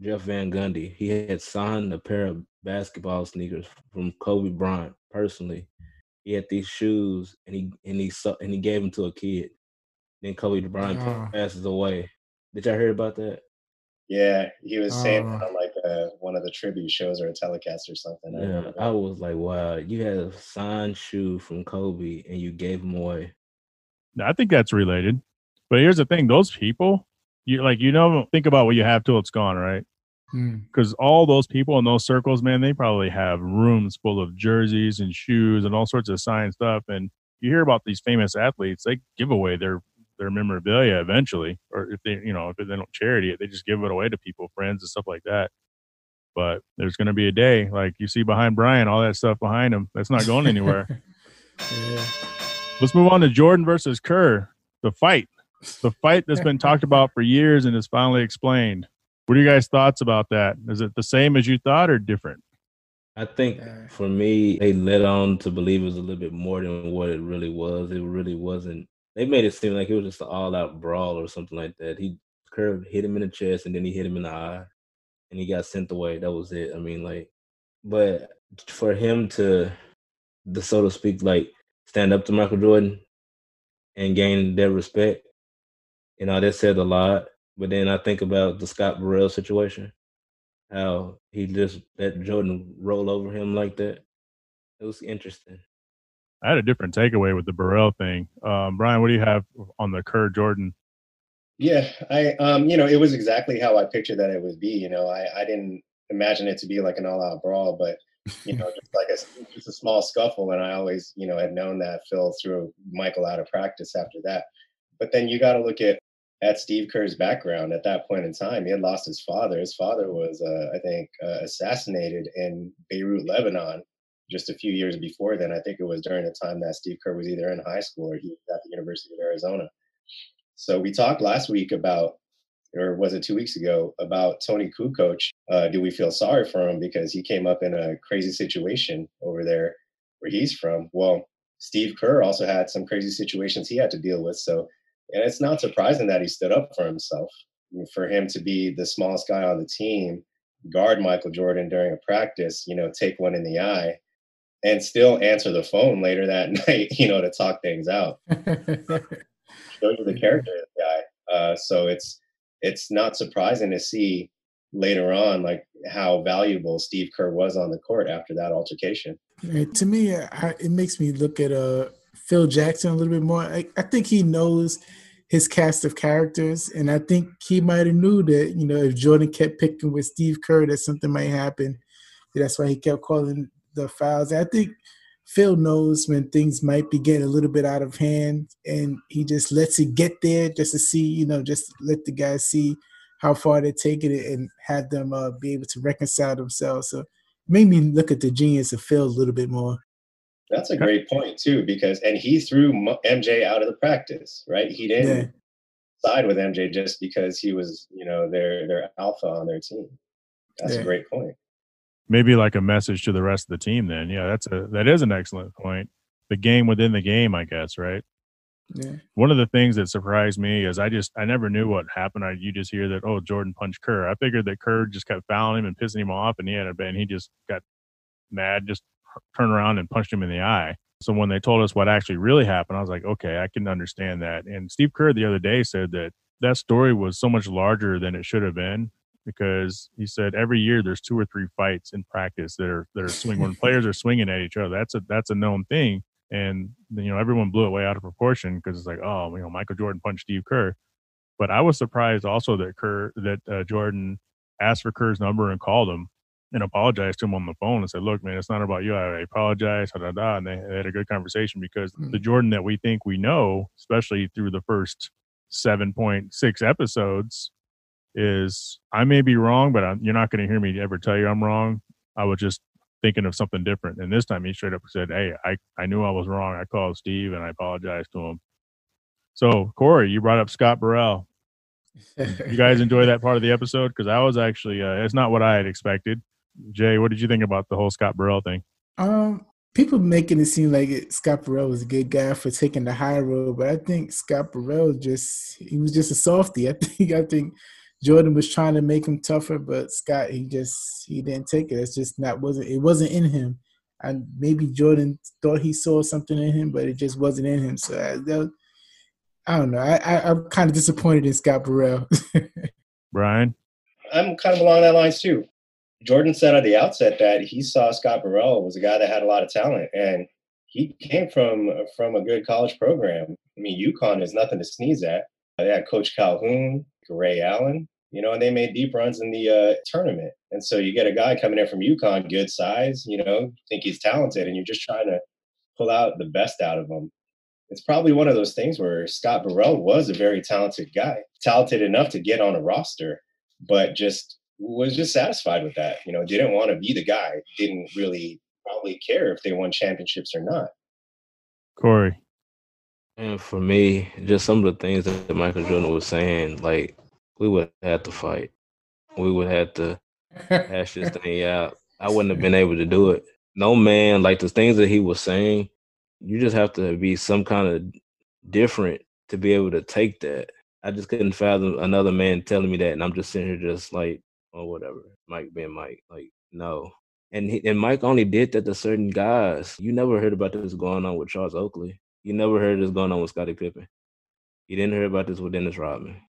Jeff Van Gundy. He had signed a pair of basketball sneakers from Kobe Bryant personally. He had these shoes, and he and he so- and he gave them to a kid. Then Kobe Bryant Oh. passes away. Did y'all hear about that? Yeah, he was saying like uh, one of the tribute shows or a telecast or something. I Yeah, remember I was like, wow, you had a signed shoe from Kobe, and you gave them away. Now, I think that's related. But here's the thing: those people, you like, you know, think about what you have till it's gone, right? Mm. Because all those people in those circles, man, they probably have rooms full of jerseys and shoes and all sorts of signed stuff. And you hear about these famous athletes, they give away their their memorabilia eventually, or if they, you know, if they don't charity it, they just give it away to people, friends, and stuff like that. But there's going to be a day, like you see behind Brian, all that stuff behind him, that's not going anywhere. yeah. Let's move on to Jordan versus Kerr, the fight, the fight that's been talked about for years and is finally explained. What are you guys' thoughts about that? Is it the same as you thought or different? I think uh, for me, they led on to believe it was a little bit more than what it really was. It really wasn't. They made it seem like it was just an all-out brawl or something like that. He curved, hit him in the chest, and then he hit him in the eye, and he got sent away. That was it. I mean, like, but for him to, the so to speak, like stand up to Michael Jordan and gain their respect, you know, that said a lot. But then I think about the Scott Burrell situation how he just let Jordan roll over him like that. It was interesting. I had a different takeaway with the Burrell thing. Um, Brian, what do you have on the Kerr Jordan? Yeah, I um, you know, it was exactly how I pictured that it would be. You know, I I didn't imagine it to be like an all-out brawl, but you know, just like a just a small scuffle. And I always, you know, had known that Phil threw Michael out of practice after that. But then you got to look at at Steve Kerr's background at that point in time. He had lost his father. His father was, uh, I think, uh, assassinated in Beirut, Lebanon, just a few years before then. I think it was during the time that Steve Kerr was either in high school or he was at the University of Arizona. So we talked last week about, or was it two weeks ago, about Toni Kukoc. Uh, do we feel sorry for him because he came up in a crazy situation over there where he's from? Well, Steve Kerr also had some crazy situations he had to deal with. So, and it's not surprising that he stood up for himself. For him to be the smallest guy on the team, guard Michael Jordan during a practice, you know, take one in the eye, and still answer the phone later that night, you know, to talk things out shows you the character of the guy. Uh, so it's it's not surprising to see later on like how valuable Steve Kerr was on the court after that altercation. Yeah, to me, I, it makes me look at uh Phil Jackson a little bit more. I, I think he knows his cast of characters, and I think he might have knew that you know if Jordan kept picking with Steve Kerr, that something might happen. That's why he kept calling the fouls. I think Phil knows when things might be getting a little bit out of hand, and he just lets it get there just to see, you know, just let the guys see how far they're taking it and have them uh, be able to reconcile themselves. So made me look at the genius of Phil a little bit more. That's a great point too, because and he threw MJ out of the practice, right? He didn't Yeah. side with MJ just because he was, you know, their their alpha on their team. That's Yeah. a great point. Maybe like a message to the rest of the team. Then, yeah, that's a that is an excellent point. The game within the game, I guess, right? Yeah. One of the things that surprised me is I just I never knew what happened. I you just hear that oh Jordan punched Kerr. I figured that Kerr just kept fouling him and pissing him off, and he had a and he just got mad, just turned around and punched him in the eye. So when they told us what actually really happened, I was like, okay, I can understand that. And Steve Kerr the other day said that that story was so much larger than it should have been because he said every year there's two or three fights in practice that are that are swinging when players are swinging at each other. That's a that's a known thing and you know everyone blew it way out of proportion because it's like oh you know Michael Jordan punched Steve Kerr, but I was surprised also that Kerr that uh, Jordan asked for Kerr's number and called him and apologized to him on the phone and said look man it's not about you I apologize da, da, da. and they, they had a good conversation because the Jordan that we think we know especially through the first 7.6 episodes is I may be wrong, but I'm, you're not going to hear me ever tell you I'm wrong. I was just thinking of something different. And this time he straight up said, Hey, I, I knew I was wrong. I called Steve and I apologized to him. So, Corey, you brought up Scott Burrell. you guys enjoy that part of the episode? Because I was actually, uh, it's not what I had expected. Jay, what did you think about the whole Scott Burrell thing? Um, people making it seem like it, Scott Burrell was a good guy for taking the high road, but I think Scott Burrell just he was just a softie. I think I think Jordan was trying to make him tougher, but Scott he just he didn't take it. It's just not wasn't it wasn't in him. And maybe Jordan thought he saw something in him, but it just wasn't in him. So I, that, I don't know. I, I am kind of disappointed in Scott Burrell. Brian, I'm kind of along that lines too. Jordan said at the outset that he saw Scott Burrell was a guy that had a lot of talent, and he came from from a good college program. I mean, UConn is nothing to sneeze at. They had Coach Calhoun, Ray Allen, you know, and they made deep runs in the uh, tournament. And so you get a guy coming in from UConn, good size, you know, think he's talented, and you're just trying to pull out the best out of him. It's probably one of those things where Scott Burrell was a very talented guy, talented enough to get on a roster, but just was just satisfied with that. You know, didn't want to be the guy, didn't really probably care if they won championships or not. Corey. And for me, just some of the things that Michael Jordan was saying, like we would have to fight. We would have to hash this thing out. I wouldn't have been able to do it. No man, like the things that he was saying, you just have to be some kind of different to be able to take that. I just couldn't fathom another man telling me that, and I'm just sitting here just like, or whatever. Mike being Mike, like no. And he, and Mike only did that to certain guys. You never heard about this going on with Charles Oakley. You never heard this going on with Scottie Pippen. You didn't hear about this with Dennis Rodman.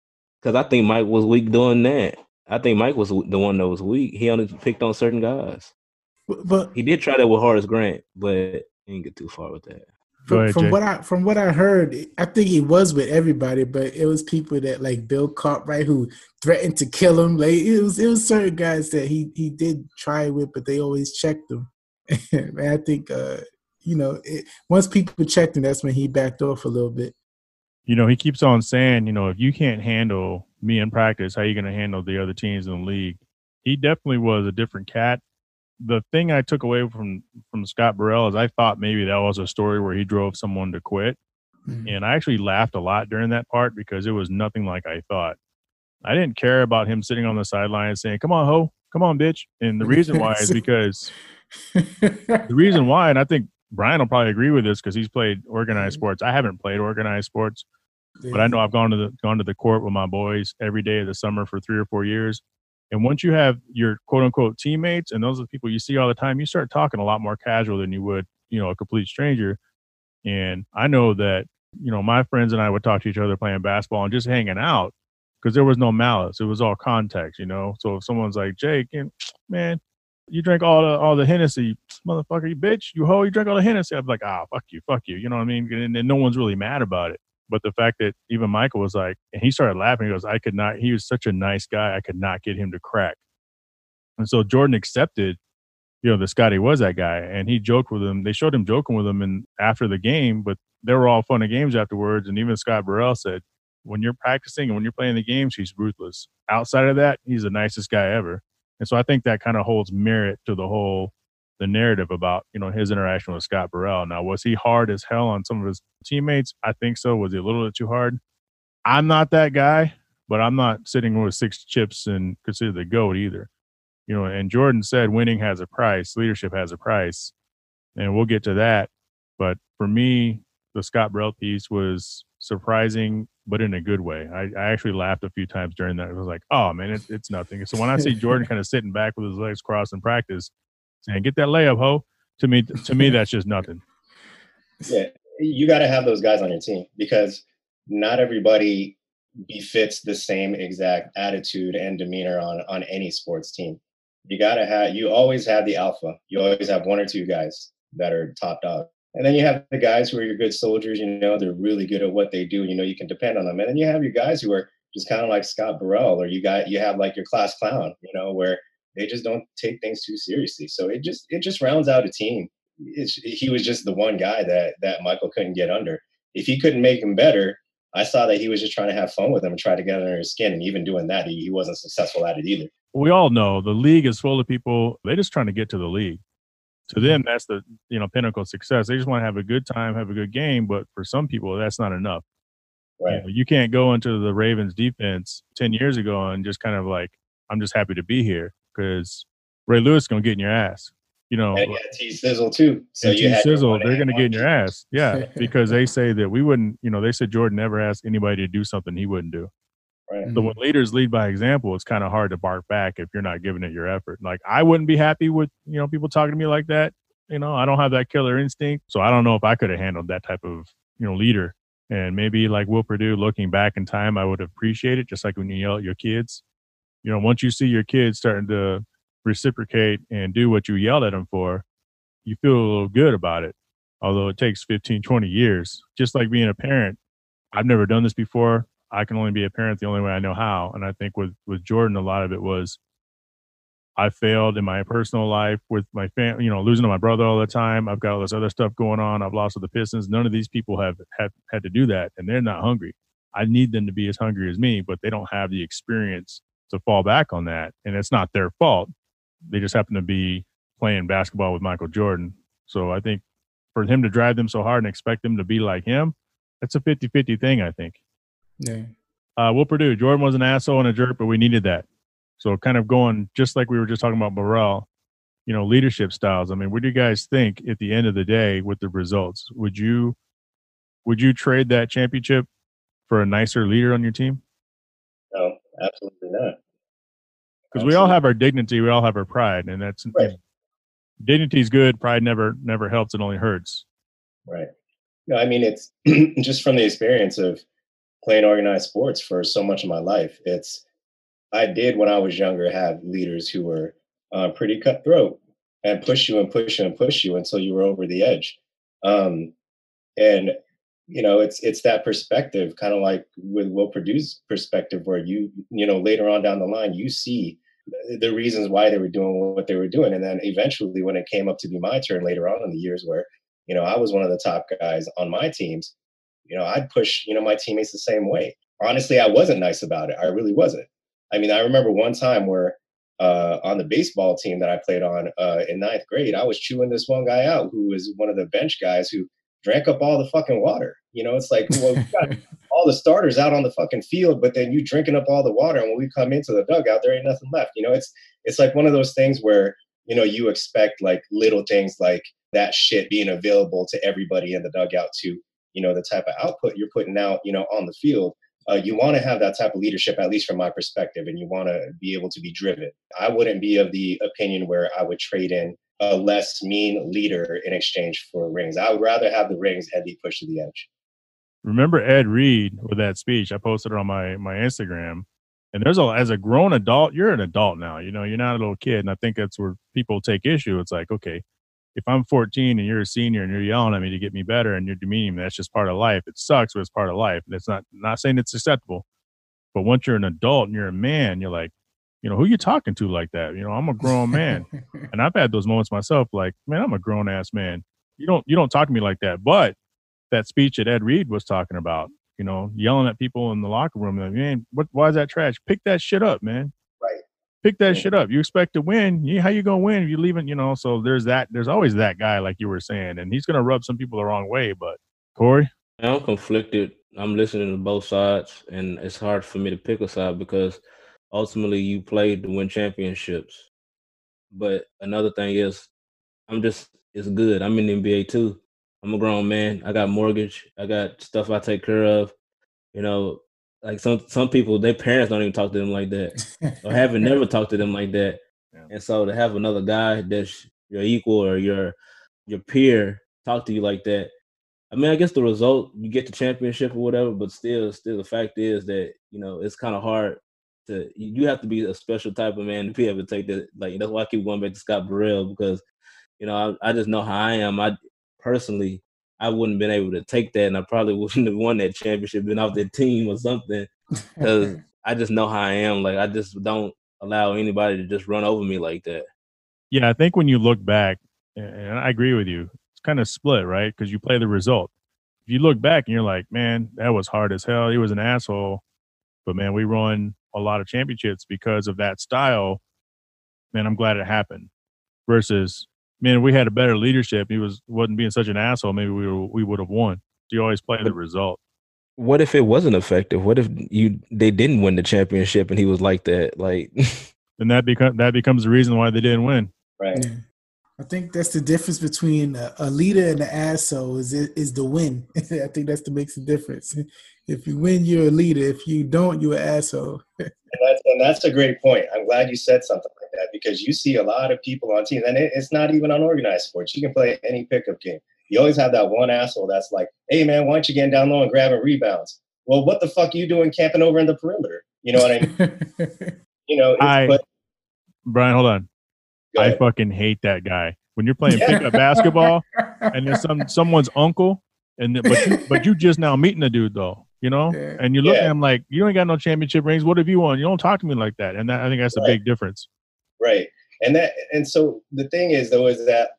Because I think Mike was weak doing that. I think Mike was the one that was weak. He only picked on certain guys. But, but he did try that with Horace Grant, but he didn't get too far with that. From, ahead, from what I from what I heard, I think he was with everybody, but it was people that like Bill Cartwright who threatened to kill him. Like it was it was certain guys that he he did try with, but they always checked him. and I think uh, you know it, once people checked him, that's when he backed off a little bit. You know, he keeps on saying, you know, if you can't handle me in practice, how you going to handle the other teams in the league? He definitely was a different cat. The thing I took away from from Scott Burrell is I thought maybe that was a story where he drove someone to quit, Mhm. and I actually laughed a lot during that part because it was nothing like I thought. I didn't care about him sitting on the sideline saying, "Come on, ho, come on, bitch," and the reason why is because the reason why, and I think Brian will probably agree with this because he's played organized mm-hmm. sports. I haven't played organized sports, but I know I've gone to the gone to the court with my boys every day of the summer for three or four years. And once you have your quote unquote teammates and those are the people you see all the time, you start talking a lot more casual than you would, you know, a complete stranger. And I know that, you know, my friends and I would talk to each other playing basketball and just hanging out because there was no malice. It was all context, you know. So if someone's like, Jake, man, you drink all the all the Hennessy, motherfucker, you bitch, you hoe, you drink all the Hennessy. Be like, ah, fuck you, fuck you. You know what I mean? And, and no one's really mad about it. But the fact that even Michael was like, and he started laughing. He goes, I could not. He was such a nice guy. I could not get him to crack. And so Jordan accepted, you know, that Scotty was that guy, and he joked with him. They showed him joking with him, and after the game, but they were all fun and games afterwards. And even Scott Burrell said, when you're practicing and when you're playing the games, he's ruthless. Outside of that, he's the nicest guy ever. And so I think that kind of holds merit to the whole the narrative about you know his interaction with Scott Burrell. Now, was he hard as hell on some of his teammates? I think so. Was he a little bit too hard? I'm not that guy, but I'm not sitting with six chips and consider the goat either. You know, and Jordan said winning has a price, leadership has a price, and we'll get to that. But for me, the Scott Burrell piece was surprising, but in a good way. I, I actually laughed a few times during that. I was like, oh man, it, it's nothing. So when I see Jordan kind of sitting back with his legs crossed in practice, saying, "Get that layup, ho," to me, to me, that's just nothing. Yeah, you got to have those guys on your team because not everybody befits the same exact attitude and demeanor on on any sports team. You got to have you always have the alpha. You always have one or two guys that are top dog. And then you have the guys who are your good soldiers, you know, they're really good at what they do, you know, you can depend on them. And then you have your guys who are just kind of like Scott Burrell or you got you have like your class clown, you know, where they just don't take things too seriously. So it just it just rounds out a team. It's, he was just the one guy that that Michael couldn't get under. If he couldn't make him better, I saw that he was just trying to have fun with him and try to get under his skin. And even doing that, he, he wasn't successful at it either. We all know the league is full of people. They're just trying to get to the league. To them, that's the you know pinnacle success. They just want to have a good time, have a good game. But for some people, that's not enough. You, Right. know, you can't go into the Ravens defense ten years ago and just kind of like, I'm just happy to be here because Ray Lewis is gonna get in your ass. You know, And you T Sizzle too. So and you t-sizzle they're going to get in your ass. Yeah, because they say that we wouldn't, you know, they said Jordan never asked anybody to do something he wouldn't do. Right. So when leaders lead by example, it's kind of hard to bark back if you're not giving it your effort. Like I wouldn't be happy with, you know, people talking to me like that. You know, I don't have that killer instinct. So I don't know if I could have handled that type of, you know, leader. And maybe like Will Perdue, looking back in time, I would appreciate it, just like when you yell at your kids. You know, once you see your kids starting to reciprocate and do what you yelled at them for, you feel a little good about it. Although it takes 15, 20 years. Just like being a parent, I've never done this before. I can only be a parent the only way I know how. And I think with with Jordan, a lot of it was I failed in my personal life with my family, you know, losing to my brother all the time. I've got all this other stuff going on. I've lost to the Pistons. None of these people have have had to do that, and they're not hungry. I need them to be as hungry as me, but they don't have the experience to fall back on that, and it's not their fault. They just happen to be playing basketball with Michael Jordan. So I think for him to drive them so hard and expect them to be like him, that's a 50-50 thing. I think. Yeah. Uh, Will Perdue, Jordan was an asshole and a jerk, but we needed that. So kind of going just like we were just talking about Burrell, you know, leadership styles. I mean, what do you guys think at the end of the day with the results? Would you would you trade that championship for a nicer leader on your team? No, absolutely not. Because we all have our dignity, we all have our pride, and that's Right. dignity is good. Pride never never helps; it only hurts. Right. No, I mean it's just from the experience of playing organized sports for so much of my life. It's I did when I was younger have leaders who were uh, pretty cutthroat and push you and push you and push you until you were over the edge. Um, and you know, it's it's that perspective, kind of like with Will Perdue's perspective, where you you know later on down the line you see the reasons why they were doing what they were doing, and then eventually when it came up to be my turn later on in the years where you know, I was one of the top guys on my teams. You know, I'd push, you know, my teammates the same way. Honestly, I wasn't nice about it. I really wasn't. I mean, I remember one time where uh, on the baseball team that I played on uh, in ninth grade, I was chewing this one guy out who was one of the bench guys who drank up all the fucking water. You know, it's like, well, we got all the starters out on the fucking field, but then you drinking up all the water, and when we come into the dugout, there ain't nothing left. You know, it's it's like one of those things where you know you expect like little things like that shit being available to everybody in the dugout to you know the type of output you're putting out you know on the field uh, you want to have that type of leadership at least from my perspective and you want to be able to be driven i wouldn't be of the opinion where i would trade in a less mean leader in exchange for rings i would rather have the rings and be pushed to the edge Remember Ed Reed with that speech? I posted it on my my Instagram. And there's a as a grown adult, you're an adult now. You know, you're not a little kid, and I think that's where people take issue. It's like, okay, if I'm 14 and you're a senior and you're yelling at me to get me better and you're demeaning me, that's just part of life. It sucks, but it's part of life. And it's not not saying it's acceptable, but once you're an adult and you're a man, you're like, you know, who you talking to like that? You know, I'm a grown man, and I've had those moments myself. Like, man, I'm a grown ass man. You don't you don't talk to me like that. But that speech that Ed Reed was talking about, you know, yelling at people in the locker room, like, man, what? Why is that trash? Pick that shit up, man. Pick that shit up. You expect to win. You, how you gonna win if you leaving? You know, so there's that. There's always that guy, like you were saying, and he's gonna rub some people the wrong way. But Corey, I'm conflicted. I'm listening to both sides, and it's hard for me to pick a side because ultimately you played to win championships. But another thing is, I'm just it's good. I'm in the NBA too. I'm a grown man. I got mortgage. I got stuff I take care of. You know, like some some people, their parents don't even talk to them like that, or haven't never talked to them like that. Yeah. And so to have another guy that's your equal or your your peer talk to you like that, I mean, I guess the result you get the championship or whatever, but still, still the fact is that you know it's kind of hard to. You have to be a special type of man to be able to take that. Like that's why I keep going back to Scott Burrell because you know I, I just know how I am. I personally I wouldn't have been able to take that, and I probably wouldn't have won that championship, been off that team or something. Because I just know how I am. Like I just don't allow anybody to just run over me like that. yeah, I think when you look back, and I agree with you, it's kind of split, right? Because you play the result. if you look back and you're like, man, that was hard as hell. He was an asshole. But man, we won a lot of championships because of that style. Man, I'm glad it happened. Versus, man, we had a better leadership. He was wasn't being such an asshole. Maybe we were, we would have won. So you always play the result. What if it wasn't effective? What if you they didn't win the championship and he was like that? Like, then that become that becomes the reason why they didn't win. Right. Yeah. I think that's the difference between a, a leader and an asshole is is the win. I think that's the makes the difference. If you win, you're a leader. If you don't, you're an asshole. And that's, and that's a great point. I'm glad you said something like that because you see a lot of people on teams, and it, it's not even on organized sports. You can play any pickup game. You always have that one asshole that's like, "Hey man, why don't you get down low and grabbing rebounds?" Well, what the fuck are you doing camping over in the perimeter? You know what I mean? you know, it's, I- but Brian, hold on. I fucking hate that guy. When you're playing Yeah. pickup basketball and there's some someone's uncle, and the- but you, but you just now meeting the dude though, you know, Yeah. and you look Yeah. at him like you ain't got no championship rings. What have you won? You don't talk to me like that, and that, I think that's a big difference. Right. And that and so the thing is though is that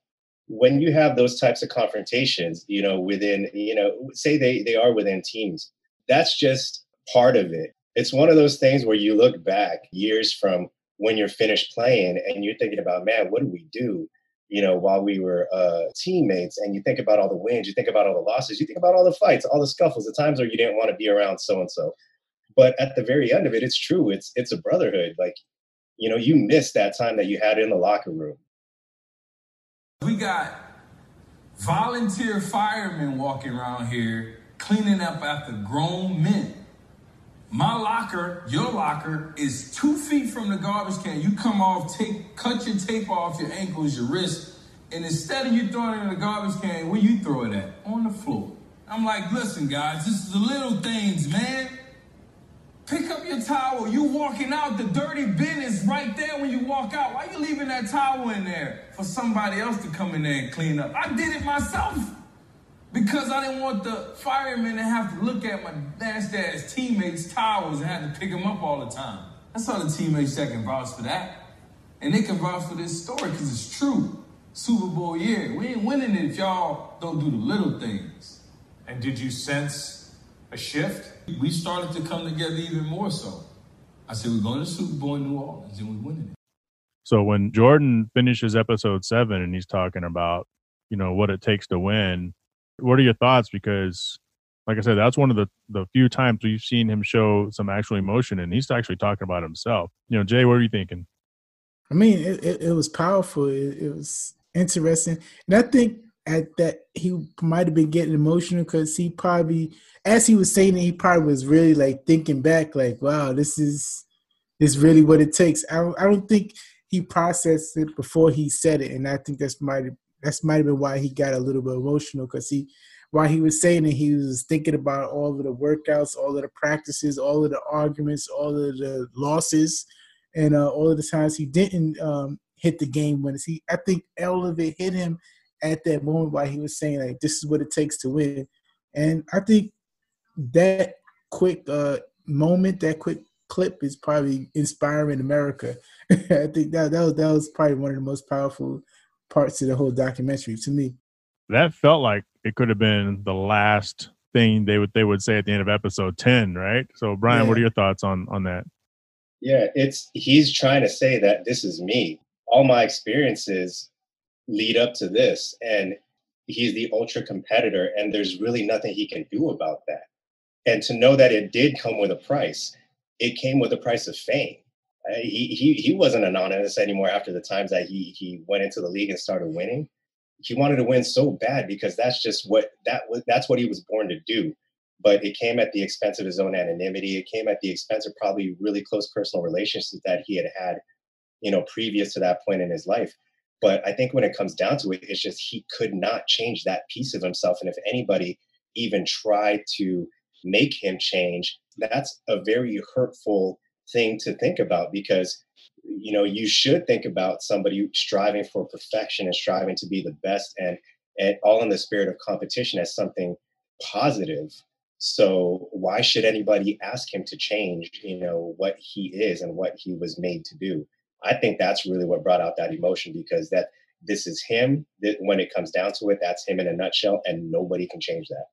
when you have those types of confrontations you know within you know say they they are within teams that's just part of it. It's one of those things where you look back years from when you're finished playing and you're thinking about man what did we do you know while we were uh teammates? And you think about all the wins you think about all the losses you think about all the fights all the scuffles the times where you didn't want to be around so and so but at the very end of it it's true it's it's a brotherhood like you know, you miss that time that you had in the locker room. We got volunteer firemen walking around here cleaning up after grown men. My locker, your locker, is two feet from the garbage can. You come off, take, cut your tape off your ankles, your wrists, and instead of you throwing it in the garbage can, where you throw it at? On the floor. I'm like, listen, guys, this is the little things, man. Pick up your towel. You walking out, the dirty bin is right there when you walk out. Why you leaving that towel in there for somebody else to come in there and clean up? I did it myself because I didn't want the firemen to have to look at my nasty ass teammates' towels and have to pick them up all the time. That's all the teammates that can vouch for that. And they can vouch for this story because it's true. Super Bowl year. We ain't winning it if y'all don't do the little things. And did you sense a shift? We started to come together even more so. I said, we're going to the Super Bowl in New Orleans and we're winning it. So when Jordan finishes episode seven and he's talking about, you know, what it takes to win, what are your thoughts? Because, like I said, that's one of the the few times we've seen him show some actual emotion, and he's actually talking about himself. You know, Jay, what are you thinking? I mean, it, it, it was powerful. It, it was interesting, and I think at that he might have been getting emotional because he probably, as he was saying it, he probably was really like thinking back, like, "Wow, this is is really what it takes." I don't, I don't think he processed it before he said it, and I think that's might that's might have been why he got a little bit emotional because he, while he was saying it, he was thinking about all of the workouts, all of the practices, all of the arguments, all of the losses and uh, all of the times he didn't um, hit the game winners. He, I think, all of it hit him at that moment while he was saying like, "This is what it takes to win," and I think that quick uh, moment, that quick clip, is probably inspiring America. I think that that was that was probably one of the most powerful parts of the whole documentary to me. That felt like it could have been the last thing they would they would say at the end of episode ten, right? So, Brian, what are your thoughts on on that? Yeah, it's he's trying to say that this is me. All my experiences lead up to this, and he's the ultra competitor, and there's really nothing he can do about that. And to know that it did come with a price, it came with a price of fame. Uh, he he he wasn't anonymous anymore after the times that he he went into the league and started winning. He wanted to win so bad because that's just what that was. That's what he was born to do but it came at the expense of his own anonymity. It came at the expense of probably really close personal relationships that he had had, you know, previous to that point in his life. But I think when it comes down to it, it's just he could not change that piece of himself. And if anybody even tried to make him change, that's a very hurtful thing to think about because you know you should think about somebody striving for perfection and striving to be the best and and all in the spirit of competition as something positive so why should anybody ask him to change, you know, what he is and what he was made to do? I think that's really what brought out that emotion because that this is him. That when it comes down to it, that's him in a nutshell, and nobody can change that.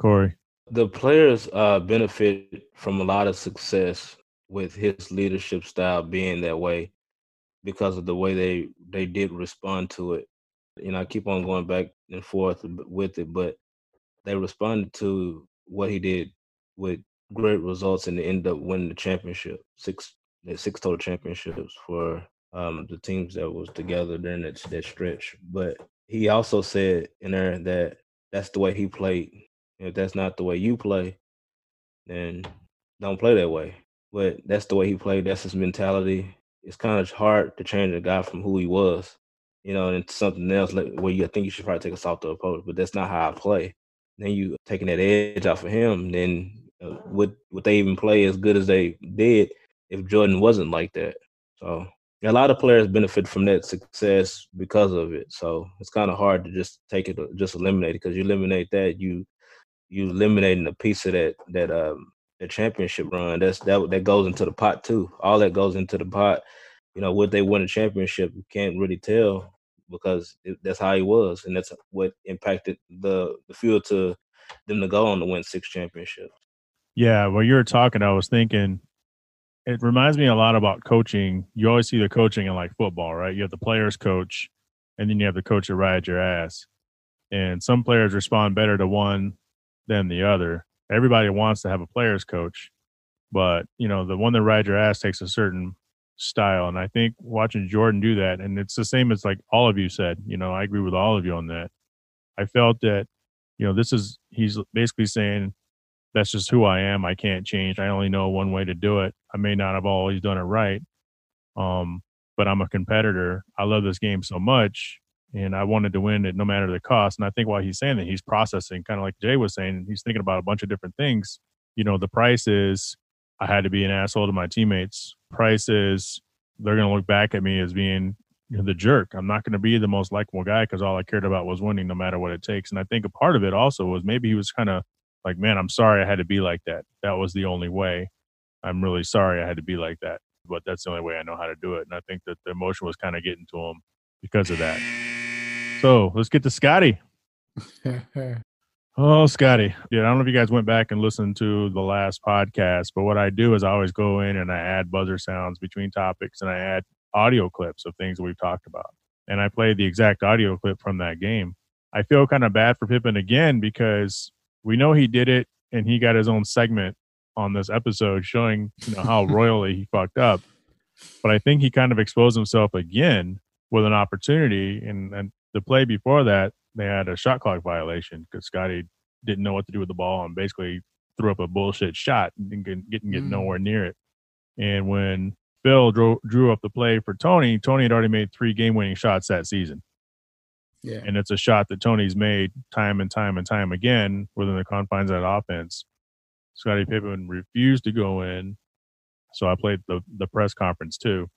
Corey. The players uh, benefit from a lot of success with his leadership style being that way because of the way they they did respond to it. You know, I keep on going back and forth with it, but they responded to what he did with great results and they end up winning the championship. Six six total championships for um, the teams that was together during that, that stretch. But he also said in there that that's the way he played. If that's not the way you play, then don't play that way. But that's the way he played. That's his mentality. It's kind of hard to change a guy from who he was, you know, into something else like where you think you should probably take a softer approach. But that's not how I play. Then you taking that edge off of him. Then uh, would would they even play as good as they did if Jordan wasn't like that? So a lot of players benefit from that success because of it. So it's kind of hard to just take it, just eliminate it because you eliminate that, you you eliminating a piece of that that um the championship run. That's that that goes into the pot too. All that goes into the pot. You know, would they win a championship? You can't really tell because it, that's how he was, and that's what impacted the the field to them to go on to win six championships. Yeah, while you were talking, I was thinking it reminds me a lot about coaching. You always see the coaching in like football, right? You have the players coach, and then you have the coach that rides your ass. And some players respond better to one than the other. Everybody wants to have a players coach, but you know the one that rides your ass takes a certain style. And I think watching Jordan do that, and it's the same as like all of you said. You know, I agree with all of you on that. I felt that, you know, this is he's basically saying that's just who I am. I can't change. I only know one way to do it. I may not have always done it right. Um, but I'm a competitor. I love this game so much and I wanted to win it no matter the cost. And I think while he's saying that, he's processing kind of like Jay was saying, he's thinking about a bunch of different things. You know, the price is I had to be an asshole to my teammates. Price is they're going to look back at me as being the jerk. I'm not going to be the most likable guy because all I cared about was winning no matter what it takes. And I think a part of it also was maybe he was kind of like, man, I'm sorry I had to be like that. That was the only way. I'm really sorry I had to be like that, but that's the only way I know how to do it. And I think that the emotion was kind of getting to him because of that. So let's get to Scottie. oh, Scottie. Yeah, I don't know if you guys went back and listened to the last podcast, but what I do is I always go in and I add buzzer sounds between topics and I add audio clips of things that we've talked about. And I played the exact audio clip from that game. I feel kind of bad for Pippen again because we know he did it and he got his own segment on this episode showing you know how royally he fucked up. But i think he kind of exposed himself again with an opportunity and, and the play before that they had a shot clock violation because scottie didn't know what to do with the ball and basically threw up a bullshit shot and didn't get, get mm. nowhere near it. And when phil drew, drew up the play for toni toni had already made three game-winning shots that season yeah. And it's a shot that Toni's made time and time and time again within the confines of that offense. Scottie Pippen refused to go in. So I played the, the press conference too.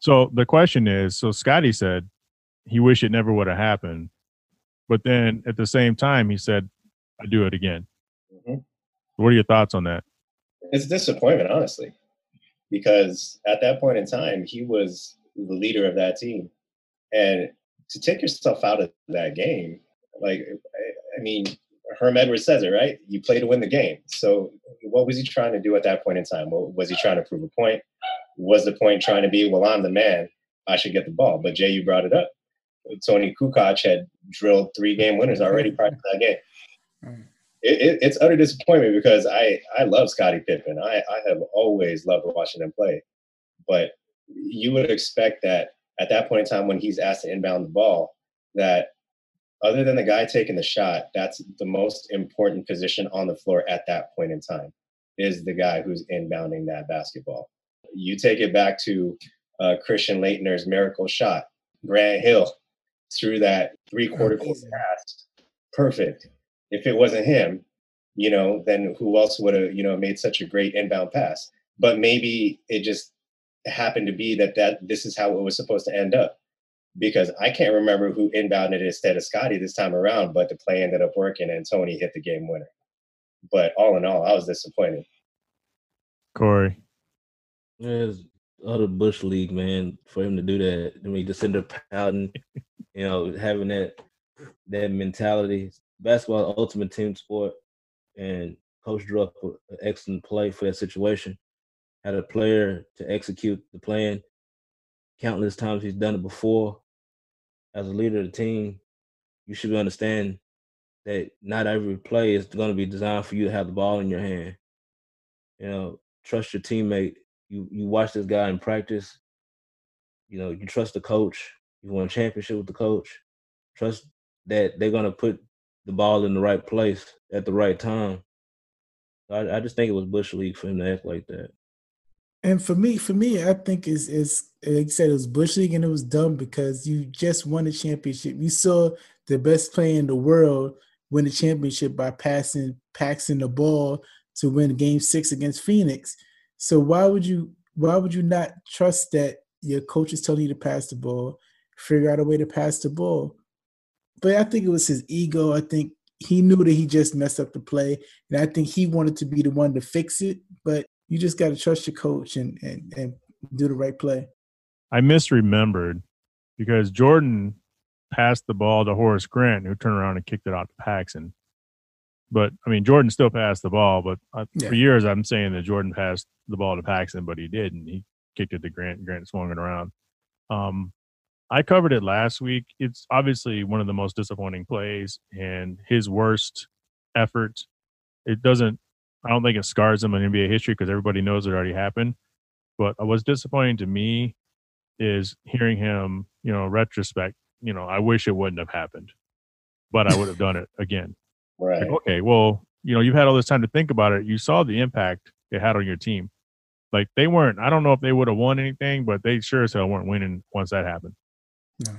So the question is so Scottie said he wished it never would have happened. But then at the same time, he said, I do it again. Mm-hmm. What are your thoughts on that? It's disappointment, honestly, because at that point in time, he was the leader of that team. And to take yourself out of that game, like I mean, Herm Edwards says it right. You play to win the game. So what was he trying to do at that point in time? Was he trying to prove a point? Was the point trying to be, well, I'm the man. I should get the ball. But Jay, you brought it up. Toni Kukoc had drilled three game winners already prior to that game. Mm. It, it, it's utter disappointment because I, I love Scottie Pippen. I, I have always loved watching him play. But you would expect that at that point in time when he's asked to inbound the ball that other than the guy taking the shot, that's the most important position on the floor at that point in time is the guy who's inbounding that basketball. You take it back to uh, Christian Laettner's miracle shot, Grant Hill threw that three quarter court pass. Perfect. If it wasn't him, you know, then who else would have, you know, made such a great inbound pass? But maybe it just happened to be that that this is how it was supposed to end up because I can't remember who inbounded instead of Scottie this time around, but the play ended up working and Toni hit the game winner. But all in all, I was disappointed. Corey. Yeah, it's other Bush League, man, for him to do that. I mean, just sitting there pouting, you know, having that that mentality. Basketball ultimate team sport. and Coach drew up an excellent play for that situation. Had a player to execute the plan. Countless times he's done it before. As a leader of the team, you should understand that not every play is going to be designed for you to have the ball in your hand. You know, trust your teammate. You you watch this guy in practice. You know, you trust the coach. You won a championship with the coach. Trust that they're gonna put the ball in the right place at the right time. I, I just think it was bush league for him to act like that. And for me, for me, I think is is like you said, it was bush league and it was dumb because you just won a championship. You saw the best player in the world win the championship by passing Paxson the ball to win game six against Phoenix. So why would you why would you not trust that your coach is telling you to pass the ball, figure out a way to pass the ball? But I think it was his ego. I think he knew that he just messed up the play, and I think he wanted to be the one to fix it. You just got to trust your coach and, and and do the right play. I misremembered because Jordan passed the ball to Horace Grant, who turned around and kicked it out to Paxson. But I mean, Jordan still passed the ball. But I, Yeah. for years, I'm saying that Jordan passed the ball to Paxson, but he didn't. He kicked it to Grant. and Grant swung it around. Um, I covered it last week. It's obviously one of the most disappointing plays and his worst effort. It doesn't. I don't think it scars him in NBA history because everybody knows it already happened. But uh, what's disappointing to me is hearing him, you know, retrospect. You know, I wish it wouldn't have happened, but I would have done it again. Right. Like, okay, well, you know, you've had all this time to think about it. You saw the impact it had on your team. Like they weren't. I don't know if they would have won anything, but they sure as hell weren't winning once that happened. Yeah.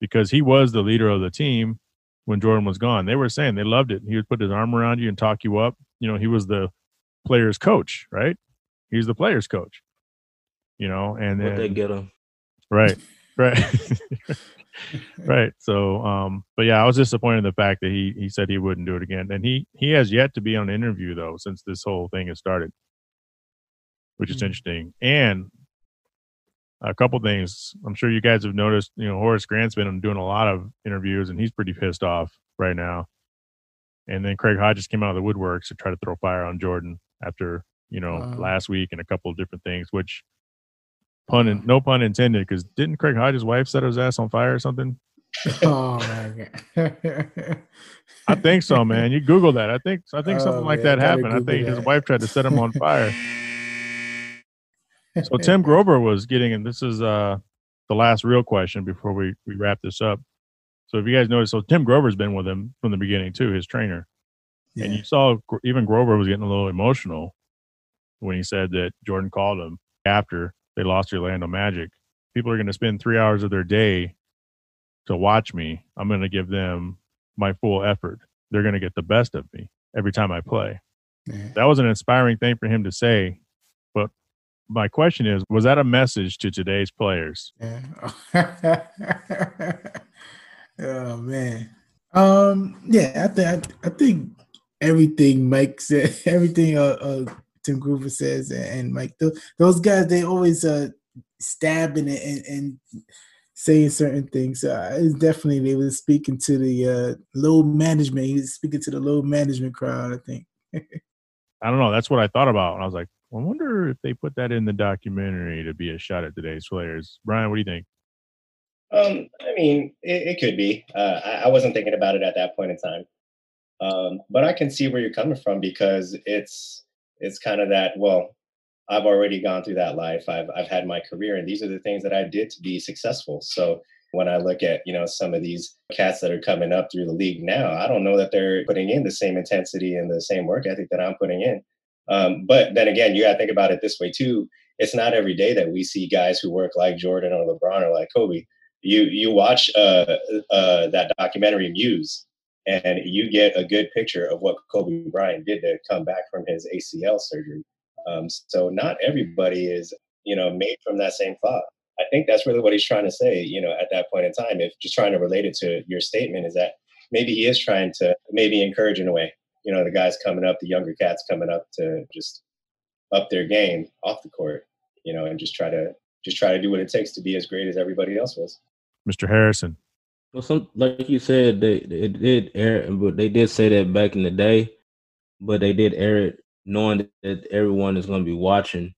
Because he was the leader of the team when Jordan was gone. They were saying they loved it. He would put his arm around you and talk you up. You know, he was the players' coach, right? He's the players' coach. You know, and What they then get him. right, right. right. So, um, but yeah, I was disappointed in the fact that he he said he wouldn't do it again, and he he has yet to be on an interview though since this whole thing has started, which is Mhm. interesting. And a couple things I'm sure you guys have noticed. You know, Horace Grant's been doing a lot of interviews, and he's pretty pissed off right now. And then Craig Hodges came out of the woodworks to try to throw fire on Jordan after you know Wow. last week and a couple of different things, which pun in, no pun intended because didn't Craig Hodges' wife set his ass on fire or something? oh my god! I think so, man. You Google that. I think I think something Oh, like man, that happened. I think his wife tried to set him on fire. So Tim Grover was getting, and this is uh the last real question before we we wrap this up. So if you guys notice, so Tim Grover's been with him from the beginning too, his trainer, and you saw even Grover was getting a little emotional when he said that Jordan called him after they lost to Orlando Magic. People are going to spend three hours of their day to watch me. I'm going to give them my full effort. They're going to get the best of me every time I play. Yeah. That was an inspiring thing for him to say. But my question is, was that a message to today's players? Yeah. oh man. Um. Yeah. I think. I, think everything Mike said, everything uh, uh Tim Grover says, and, and Mike, th- those guys, they always uh stabbing it and, and saying certain things. So uh, it's definitely they was speaking to the uh low management. He was speaking to the low management crowd. I think. I don't know. That's what I thought about. And I was like, I wonder if they put that in the documentary to be a shot at today's players. Brian, what do you think? Um, I mean, it, it could be. Uh, I, I wasn't thinking about it at that point in time, um, but I can see where you're coming from because it's it's kind of that. Well, I've already gone through that life. I've I've had my career, and these are the things that I did to be successful. So when I look at you know some of these cats that are coming up through the league now, I don't know that they're putting in the same intensity and the same work ethic that I'm putting in. Um, but then again, you got to think about it this way too. It's not every day that we see guys who work like Jordan or LeBron or like Kobe you you watch uh, uh, that documentary Muse, and you get a good picture of what Kobe Bryant did to come back from his ACL surgery. Um, so not everybody is you know made from that same cloth. I think that's really what he's trying to say. You know, at that point in time, if just trying to relate it to your statement is that maybe he is trying to maybe encourage in a way. You know, the guys coming up, the younger cats coming up to just up their game off the court. You know, and just try to just try to do what it takes to be as great as everybody else was. Mr. Harrison. Well, some like you said, they it did air, but they did say that back in the day. but they did air it knowing that everyone is going to be watching.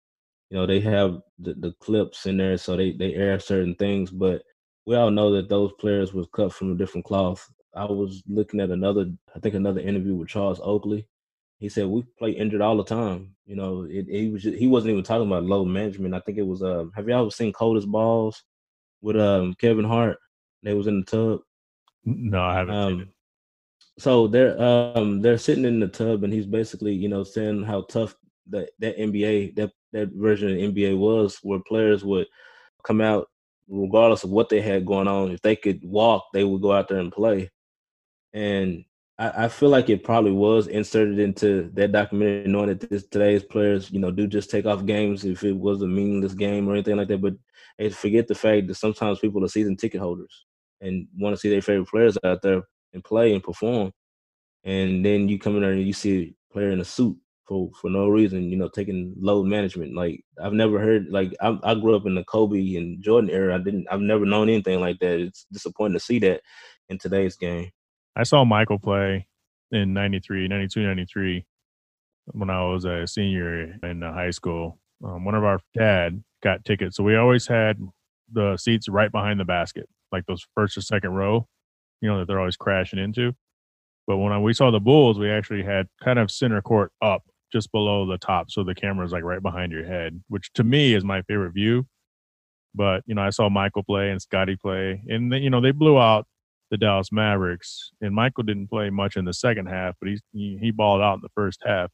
You know, they have the, the clips in there, so they they air certain things, but we all know that those players was cut from a different cloth. I was looking at another, I think another interview with Charles Oakley. He said we play injured all the time. You know, it, he was just, he wasn't even talking about low management. I think it was. Um, have you ever seen Cold as Balls with um Kevin Hart? They was in the tub. No, I haven't um, seen it. So they're um they're sitting in the tub and he's basically you know saying how tough that that NBA that that version of NBA was, where players would come out regardless of what they had going on. If they could walk, they would go out there and play. And I, I feel like it probably was inserted into that documentary, knowing that this, today's players, you know, do just take off games if it was a meaningless game or anything like that. But they forget the fact that sometimes people are season ticket holders and want to see their favorite players out there and play and perform. And then you come in there and you see a player in a suit for for no reason, you know, taking load management. Like I've never heard like I, I grew up in the Kobe and Jordan era. I didn't I've never known anything like that. It's disappointing to see that in today's game. I saw Michael play in 93, 92, 93 when I was a senior in high school. Um, one of our dad got tickets. So we always had the seats right behind the basket, like those first or second row, you know, that they're always crashing into. But when I, we saw the Bulls, we actually had kind of center court up just below the top. So the camera is like right behind your head, which to me is my favorite view. But, you know, I saw Michael play and Scottie play, and, you know, they blew out the Dallas Mavericks. And Michael didn't play much in the second half, but he, he, balled out in the first half.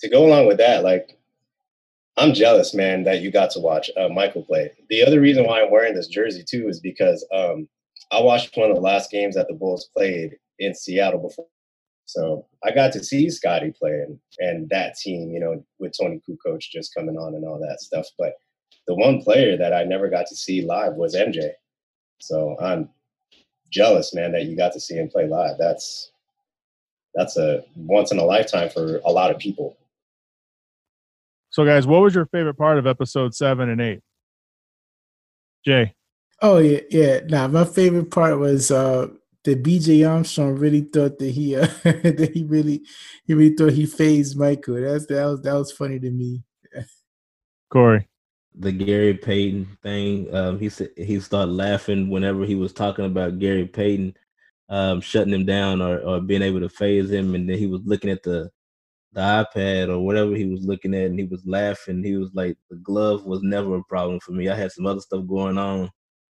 To go along with that, like, I'm jealous, man, that you got to watch uh, Michael play. The other reason why I'm wearing this jersey too is because um, I watched one of the last games that the Bulls played in Seattle before so I got to see Scottie play and, that team, you know, with Toni Kukoc just coming on and all that stuff. But the one player that I never got to see live was MJ. So I'm jealous, man, that you got to see him play live. That's that's a once in a lifetime for a lot of people. So guys, what was your favorite part of episode seven and eight? Jay. Oh yeah, yeah. Now my favorite part was uh that BJ Armstrong really thought that he uh, that he really he really thought he fazed Michael. That's that was that was funny to me. Corey. The Gary Payton thing. Um, he said he started laughing whenever he was talking about Gary Payton um, shutting him down or, or being able to faze him, and then he was looking at the the iPad or whatever he was looking at, and he was laughing. He was like, "The glove was never a problem for me. I had some other stuff going on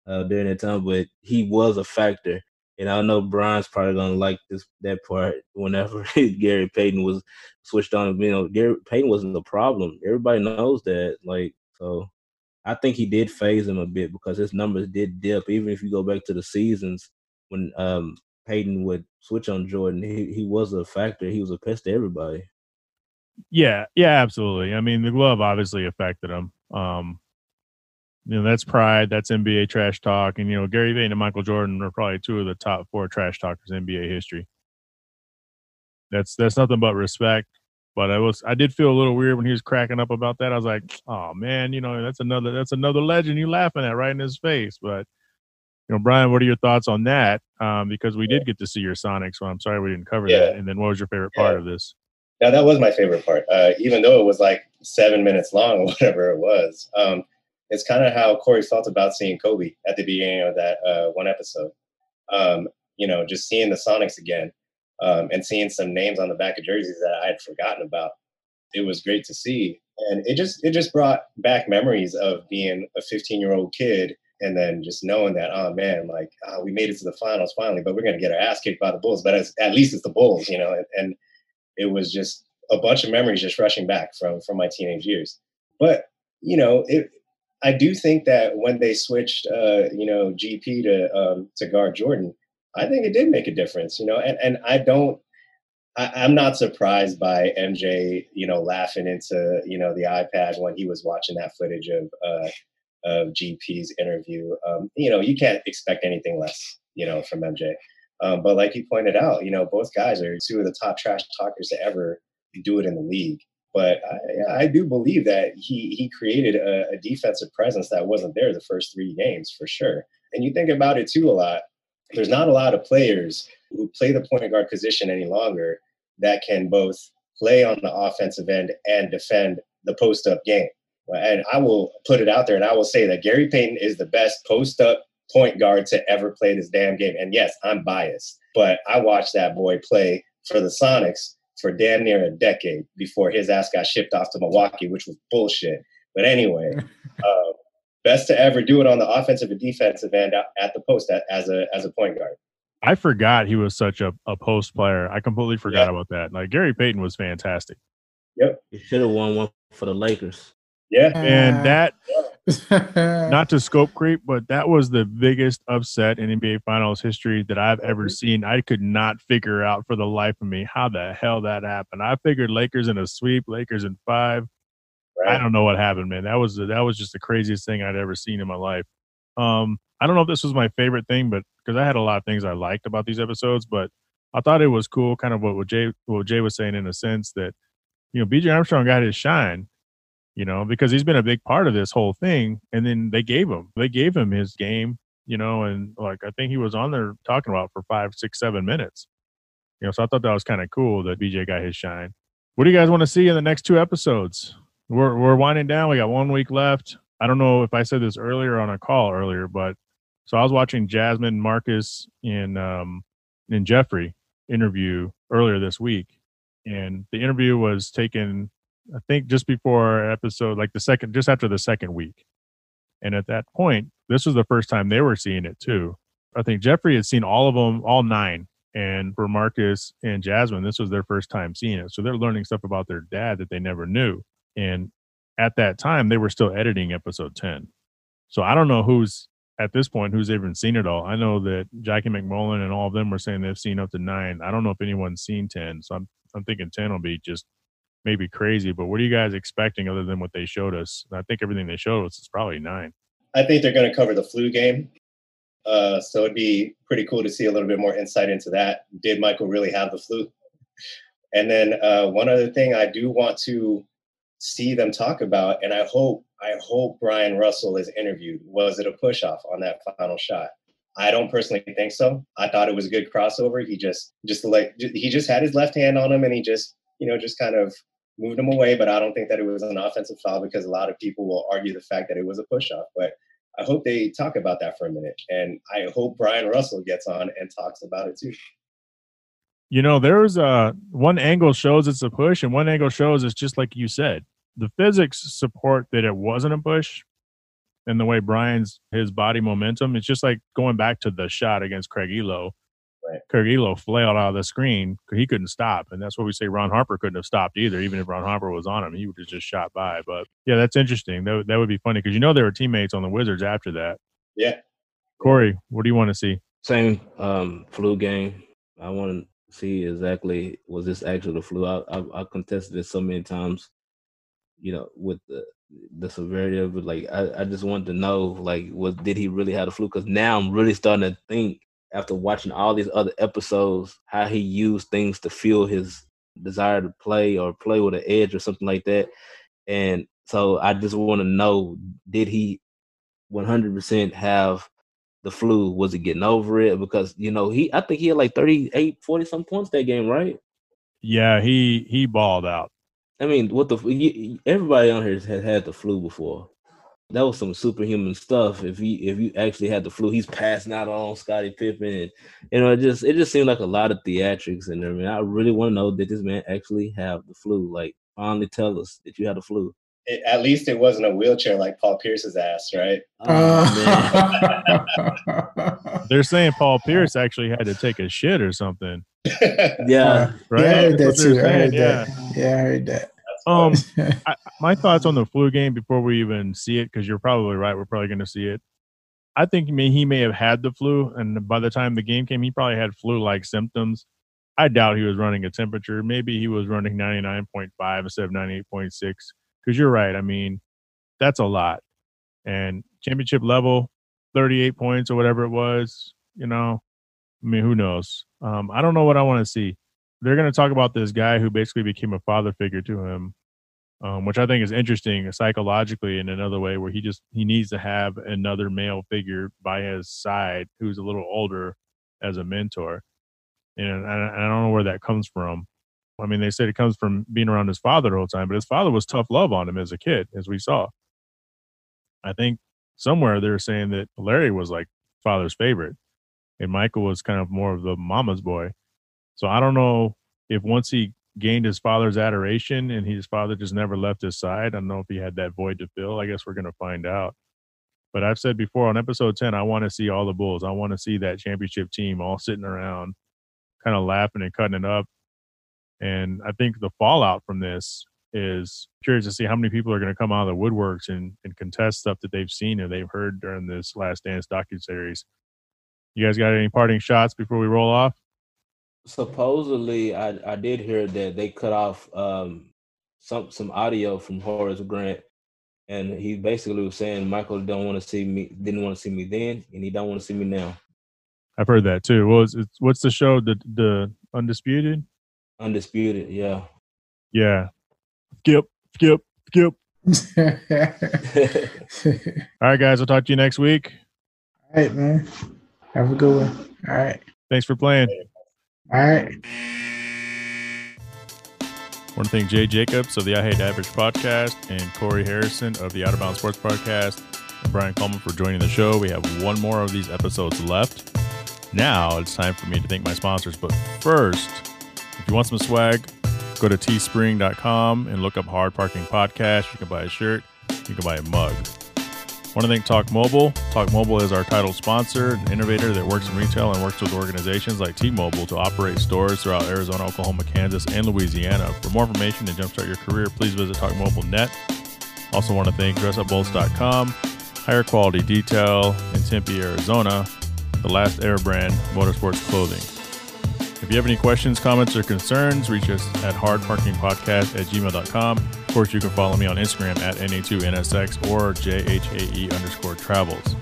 uh, during that time, but he was a factor." And I know Brian's probably gonna like this that part whenever Gary Payton was switched on. You know, Gary Payton wasn't the problem. Everybody knows that. Like, so I think he did faze him a bit because his numbers did dip. Even if you go back to the seasons when um Payton would switch on Jordan, he, he was a factor. He was a pest to everybody. Yeah, yeah, absolutely. I mean, the glove obviously affected him. Um, you know that's pride that's nba trash talk and you know gary vaynerchuk and michael jordan are probably two of the top four trash talkers in nba history that's that's nothing but respect but i was i did feel a little weird when he was cracking up about that. I was like oh man you know that's another that's another legend you laughing at right in his face. But you know brian what are your thoughts on that? Um, because we did get to see your Sonics, so i'm sorry we didn't cover yeah. that and then what was your favorite part of this? Yeah that was my favorite part. Uh, even though it was like seven minutes long or whatever it was um, it's kind of how Corey felt about seeing Kobe at the beginning of that uh, one episode. Um, you know, just seeing the Sonics again um, and seeing some names on the back of jerseys that I had forgotten about. It was great to see, and it just it just brought back memories of being a 15 year old kid and then just knowing that oh man like oh, we made it to the finals finally but we're to get our ass kicked by the bulls but at least it's the bulls you know and, and, it was just a bunch of memories just rushing back from from my teenage years but you know it I do think that when they switched, uh, you know, GP to um, to guard Jordan, I think it did make a difference. You know, and and I don't. I, am not surprised by MJ, you know, laughing into you know the iPad when he was watching that footage of uh, of GP's interview. Um, you know, you can't expect anything less, you know, from MJ. Um, but like you pointed out, you know, both guys are two of the top trash talkers to ever do it in the league. But I, I do believe that he he created a, a defensive presence that wasn't there the first three games for sure. And you think about it too a lot. There's not a lot of players who play the point guard position any longer that can both play on the offensive end and defend the post up game. And I will put it out there and I will say that Gary Payton is the best post up point guard to ever play this damn game. And yes, I'm biased, but I watched that boy play for the Sonics for damn near a decade before his ass got shipped off to Milwaukee, which was bullshit. But anyway, uh, best to ever do it on the offensive and defensive end at the post as a as a point guard. I forgot he was such a, a post player. I completely forgot yeah. about that. Like Gary Payton was fantastic. Yep. He should have won one for the Lakers. Yeah. And that not to scope creep, but that was the biggest upset in NBA Finals history that I've ever mm-hmm. seen. I could not figure out for the life of me how the hell that happened. I figured Lakers in a sweep, Lakers in five. Right. I don't know what happened, man. That was that was just the craziest thing I'd ever seen in my life. Um, I don't know if this was my favorite thing, but because I had a lot of things I liked about these episodes, but I thought it was cool, kind of what, what Jay what Jay was saying in a sense that you know BJ Armstrong got his shine, you know, because he's been a big part of this whole thing, and then they gave him they gave him his game, you know, and like I think he was on there talking about for five, six, seven minutes, you know, so I thought that was kind of cool that BJ got his shine. What do you guys want to see in the next two episodes? We're we're winding down. We got one week left. I don't know if I said this earlier on a call earlier, but so I was watching Jasmine Marcus in um and Jeffrey interview earlier this week, and the interview was taken, I think, just before episode, like the second, just after the second week. And at that point, this was the first time they were seeing it too. I think Jeffrey had seen all of them, all nine. And for Marcus and Jasmine, this was their first time seeing it. So they're learning stuff about their dad that they never knew. And at that time, they were still editing episode 10. So I don't know who's at this point who's even seen it all. I know that Jackie MacMullan and all of them were saying they've seen up to nine. I don't know if anyone's seen 10. So I'm, I'm thinking 10 will be just maybe crazy. But what are you guys expecting other than what they showed us? I think everything they showed us is probably nine. I think they're going to cover the flu game. Uh, so it'd be pretty cool to see a little bit more insight into that. Did Michael really have the flu? And then uh, one other thing I do want to see them talk about. And I hope, I hope Bryon Russell is interviewed. Was it a push off on that final shot? I don't personally think so. I thought it was a good crossover. He just, just like, he just had his left hand on him and he just, you know, just kind of moved him away. But I don't think that it was an offensive foul because a lot of people will argue the fact that it was a push off. But I hope they talk about that for a minute. And I hope Bryon Russell gets on and talks about it too. You know, there's a one angle shows it's a push, and one angle shows it's just like you said. The physics support that it wasn't a push, and the way Bryon's his body momentum. It's just like going back to the shot against Craig Ehlo. Right. Craig Ehlo flailed out of the screen. He couldn't stop, and that's what we say. Ron Harper couldn't have stopped either. Even if Ron Harper was on him, he would have just shot by. But yeah, that's interesting. That that would be funny because you know there were teammates on the Wizards after that. Yeah. Corey, what do you want to see? Same um, flu game. I want see exactly was this actually the flu. I, I, I contested it so many times, you know, with the the severity of it. Like I, I just wanted to know, like, was did he really have the flu? Because now I'm really starting to think after watching all these other episodes how he used things to fuel his desire to play or play with an edge or something like that. And so I just want to know, did he 100% have the flu? Was he getting over it? Because you know he, I think he had like 38, 40 some points that game, right? Yeah, he he balled out. I mean, what the everybody on here has had the flu before. That was some superhuman stuff. If he if you actually had the flu, he's passing out on Scottie Pippen, and you know, it just it just seemed like a lot of theatrics. And I mean, I really want to know did this man actually have the flu? Like, finally tell us that you had the flu it, at least it wasn't a wheelchair like Paul Pierce's ass, right? Oh, They're saying Paul Pierce actually had to take a shit or something. yeah, right. Yeah, I heard that too. I heard yeah. that. Yeah, I heard that. Um, I, my thoughts on the flu game before we even see it, because you're probably right. We're probably going to see it. I think may, he may have had the flu, and by the time the game came, he probably had flu-like symptoms. I doubt he was running a temperature. Maybe he was running 99.5 instead of 98.6 because you're right. I mean, that's a lot. And championship level, 38 points or whatever it was, you know, I mean, who knows? Um, I don't know what I want to see. They're going to talk about this guy who basically became a father figure to him, um, which I think is interesting psychologically in another way, where he just he needs to have another male figure by his side who's a little older as a mentor, and I, I don't know where that comes from. I mean, they said it comes from being around his father the whole time, but his father was tough love on him as a kid, as we saw. I think somewhere they're saying that Larry was like father's favorite, and Michael was kind of more of the mama's boy. So I don't know if once he gained his father's adoration and his father just never left his side, I don't know if he had that void to fill. I guess we're going to find out. But I've said before on episode 10, I want to see all the Bulls. I want to see that championship team all sitting around, kind of laughing and cutting it up. And I think the fallout from this is curious to see how many people are going to come out of the woodworks and, and contest stuff that they've seen or they've heard during this Last Dance docu series. You guys got any parting shots before we roll off? Supposedly, I I did hear that they cut off um, some some audio from Horace Grant, and he basically was saying Michael don't want to see me, didn't want to see me then, and he don't want to see me now. I've heard that too. Well, it's, it's, what's the show? The the Undisputed. Undisputed, yeah. Yeah. Skip, skip, skip. All right, guys. I'll talk to you next week. All right, man. Have a good one. All right. Thanks for playing. All right. I want to thank Jay Jacobs of the I Hate Average podcast and Corey Harrison of the Out of Bounds Sports podcast and Brian Calma for joining the show. We have one more of these episodes left. Now it's time for me to thank my sponsors. But first, if you want some swag, go to teespring.com and look up Hard Parking Podcast. You can buy a shirt, you can buy a mug. I want to thank Talk Mobile. Talk Mobile is our title sponsor, an innovator that works in retail and works with organizations like T Mobile to operate stores throughout Arizona, Oklahoma, Kansas, and Louisiana. For more information to jumpstart your career, please visit TalkMobile.net. Also, want to thank DressUpBolts.com, higher quality detail in Tempe, Arizona, the last Air brand motorsports clothing. If you have any questions, comments, or concerns, reach us at hardparkingpodcast at gmail.com. Of course, you can follow me on Instagram at NA2NSX or JHAE underscore travels.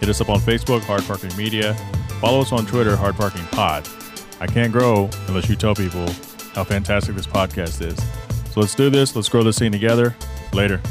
Hit us up on Facebook, Hard Parking Media. Follow us on Twitter, Hard Parking Pod. I can't grow unless you tell people how fantastic this podcast is. So let's do this. Let's grow this thing together. Later.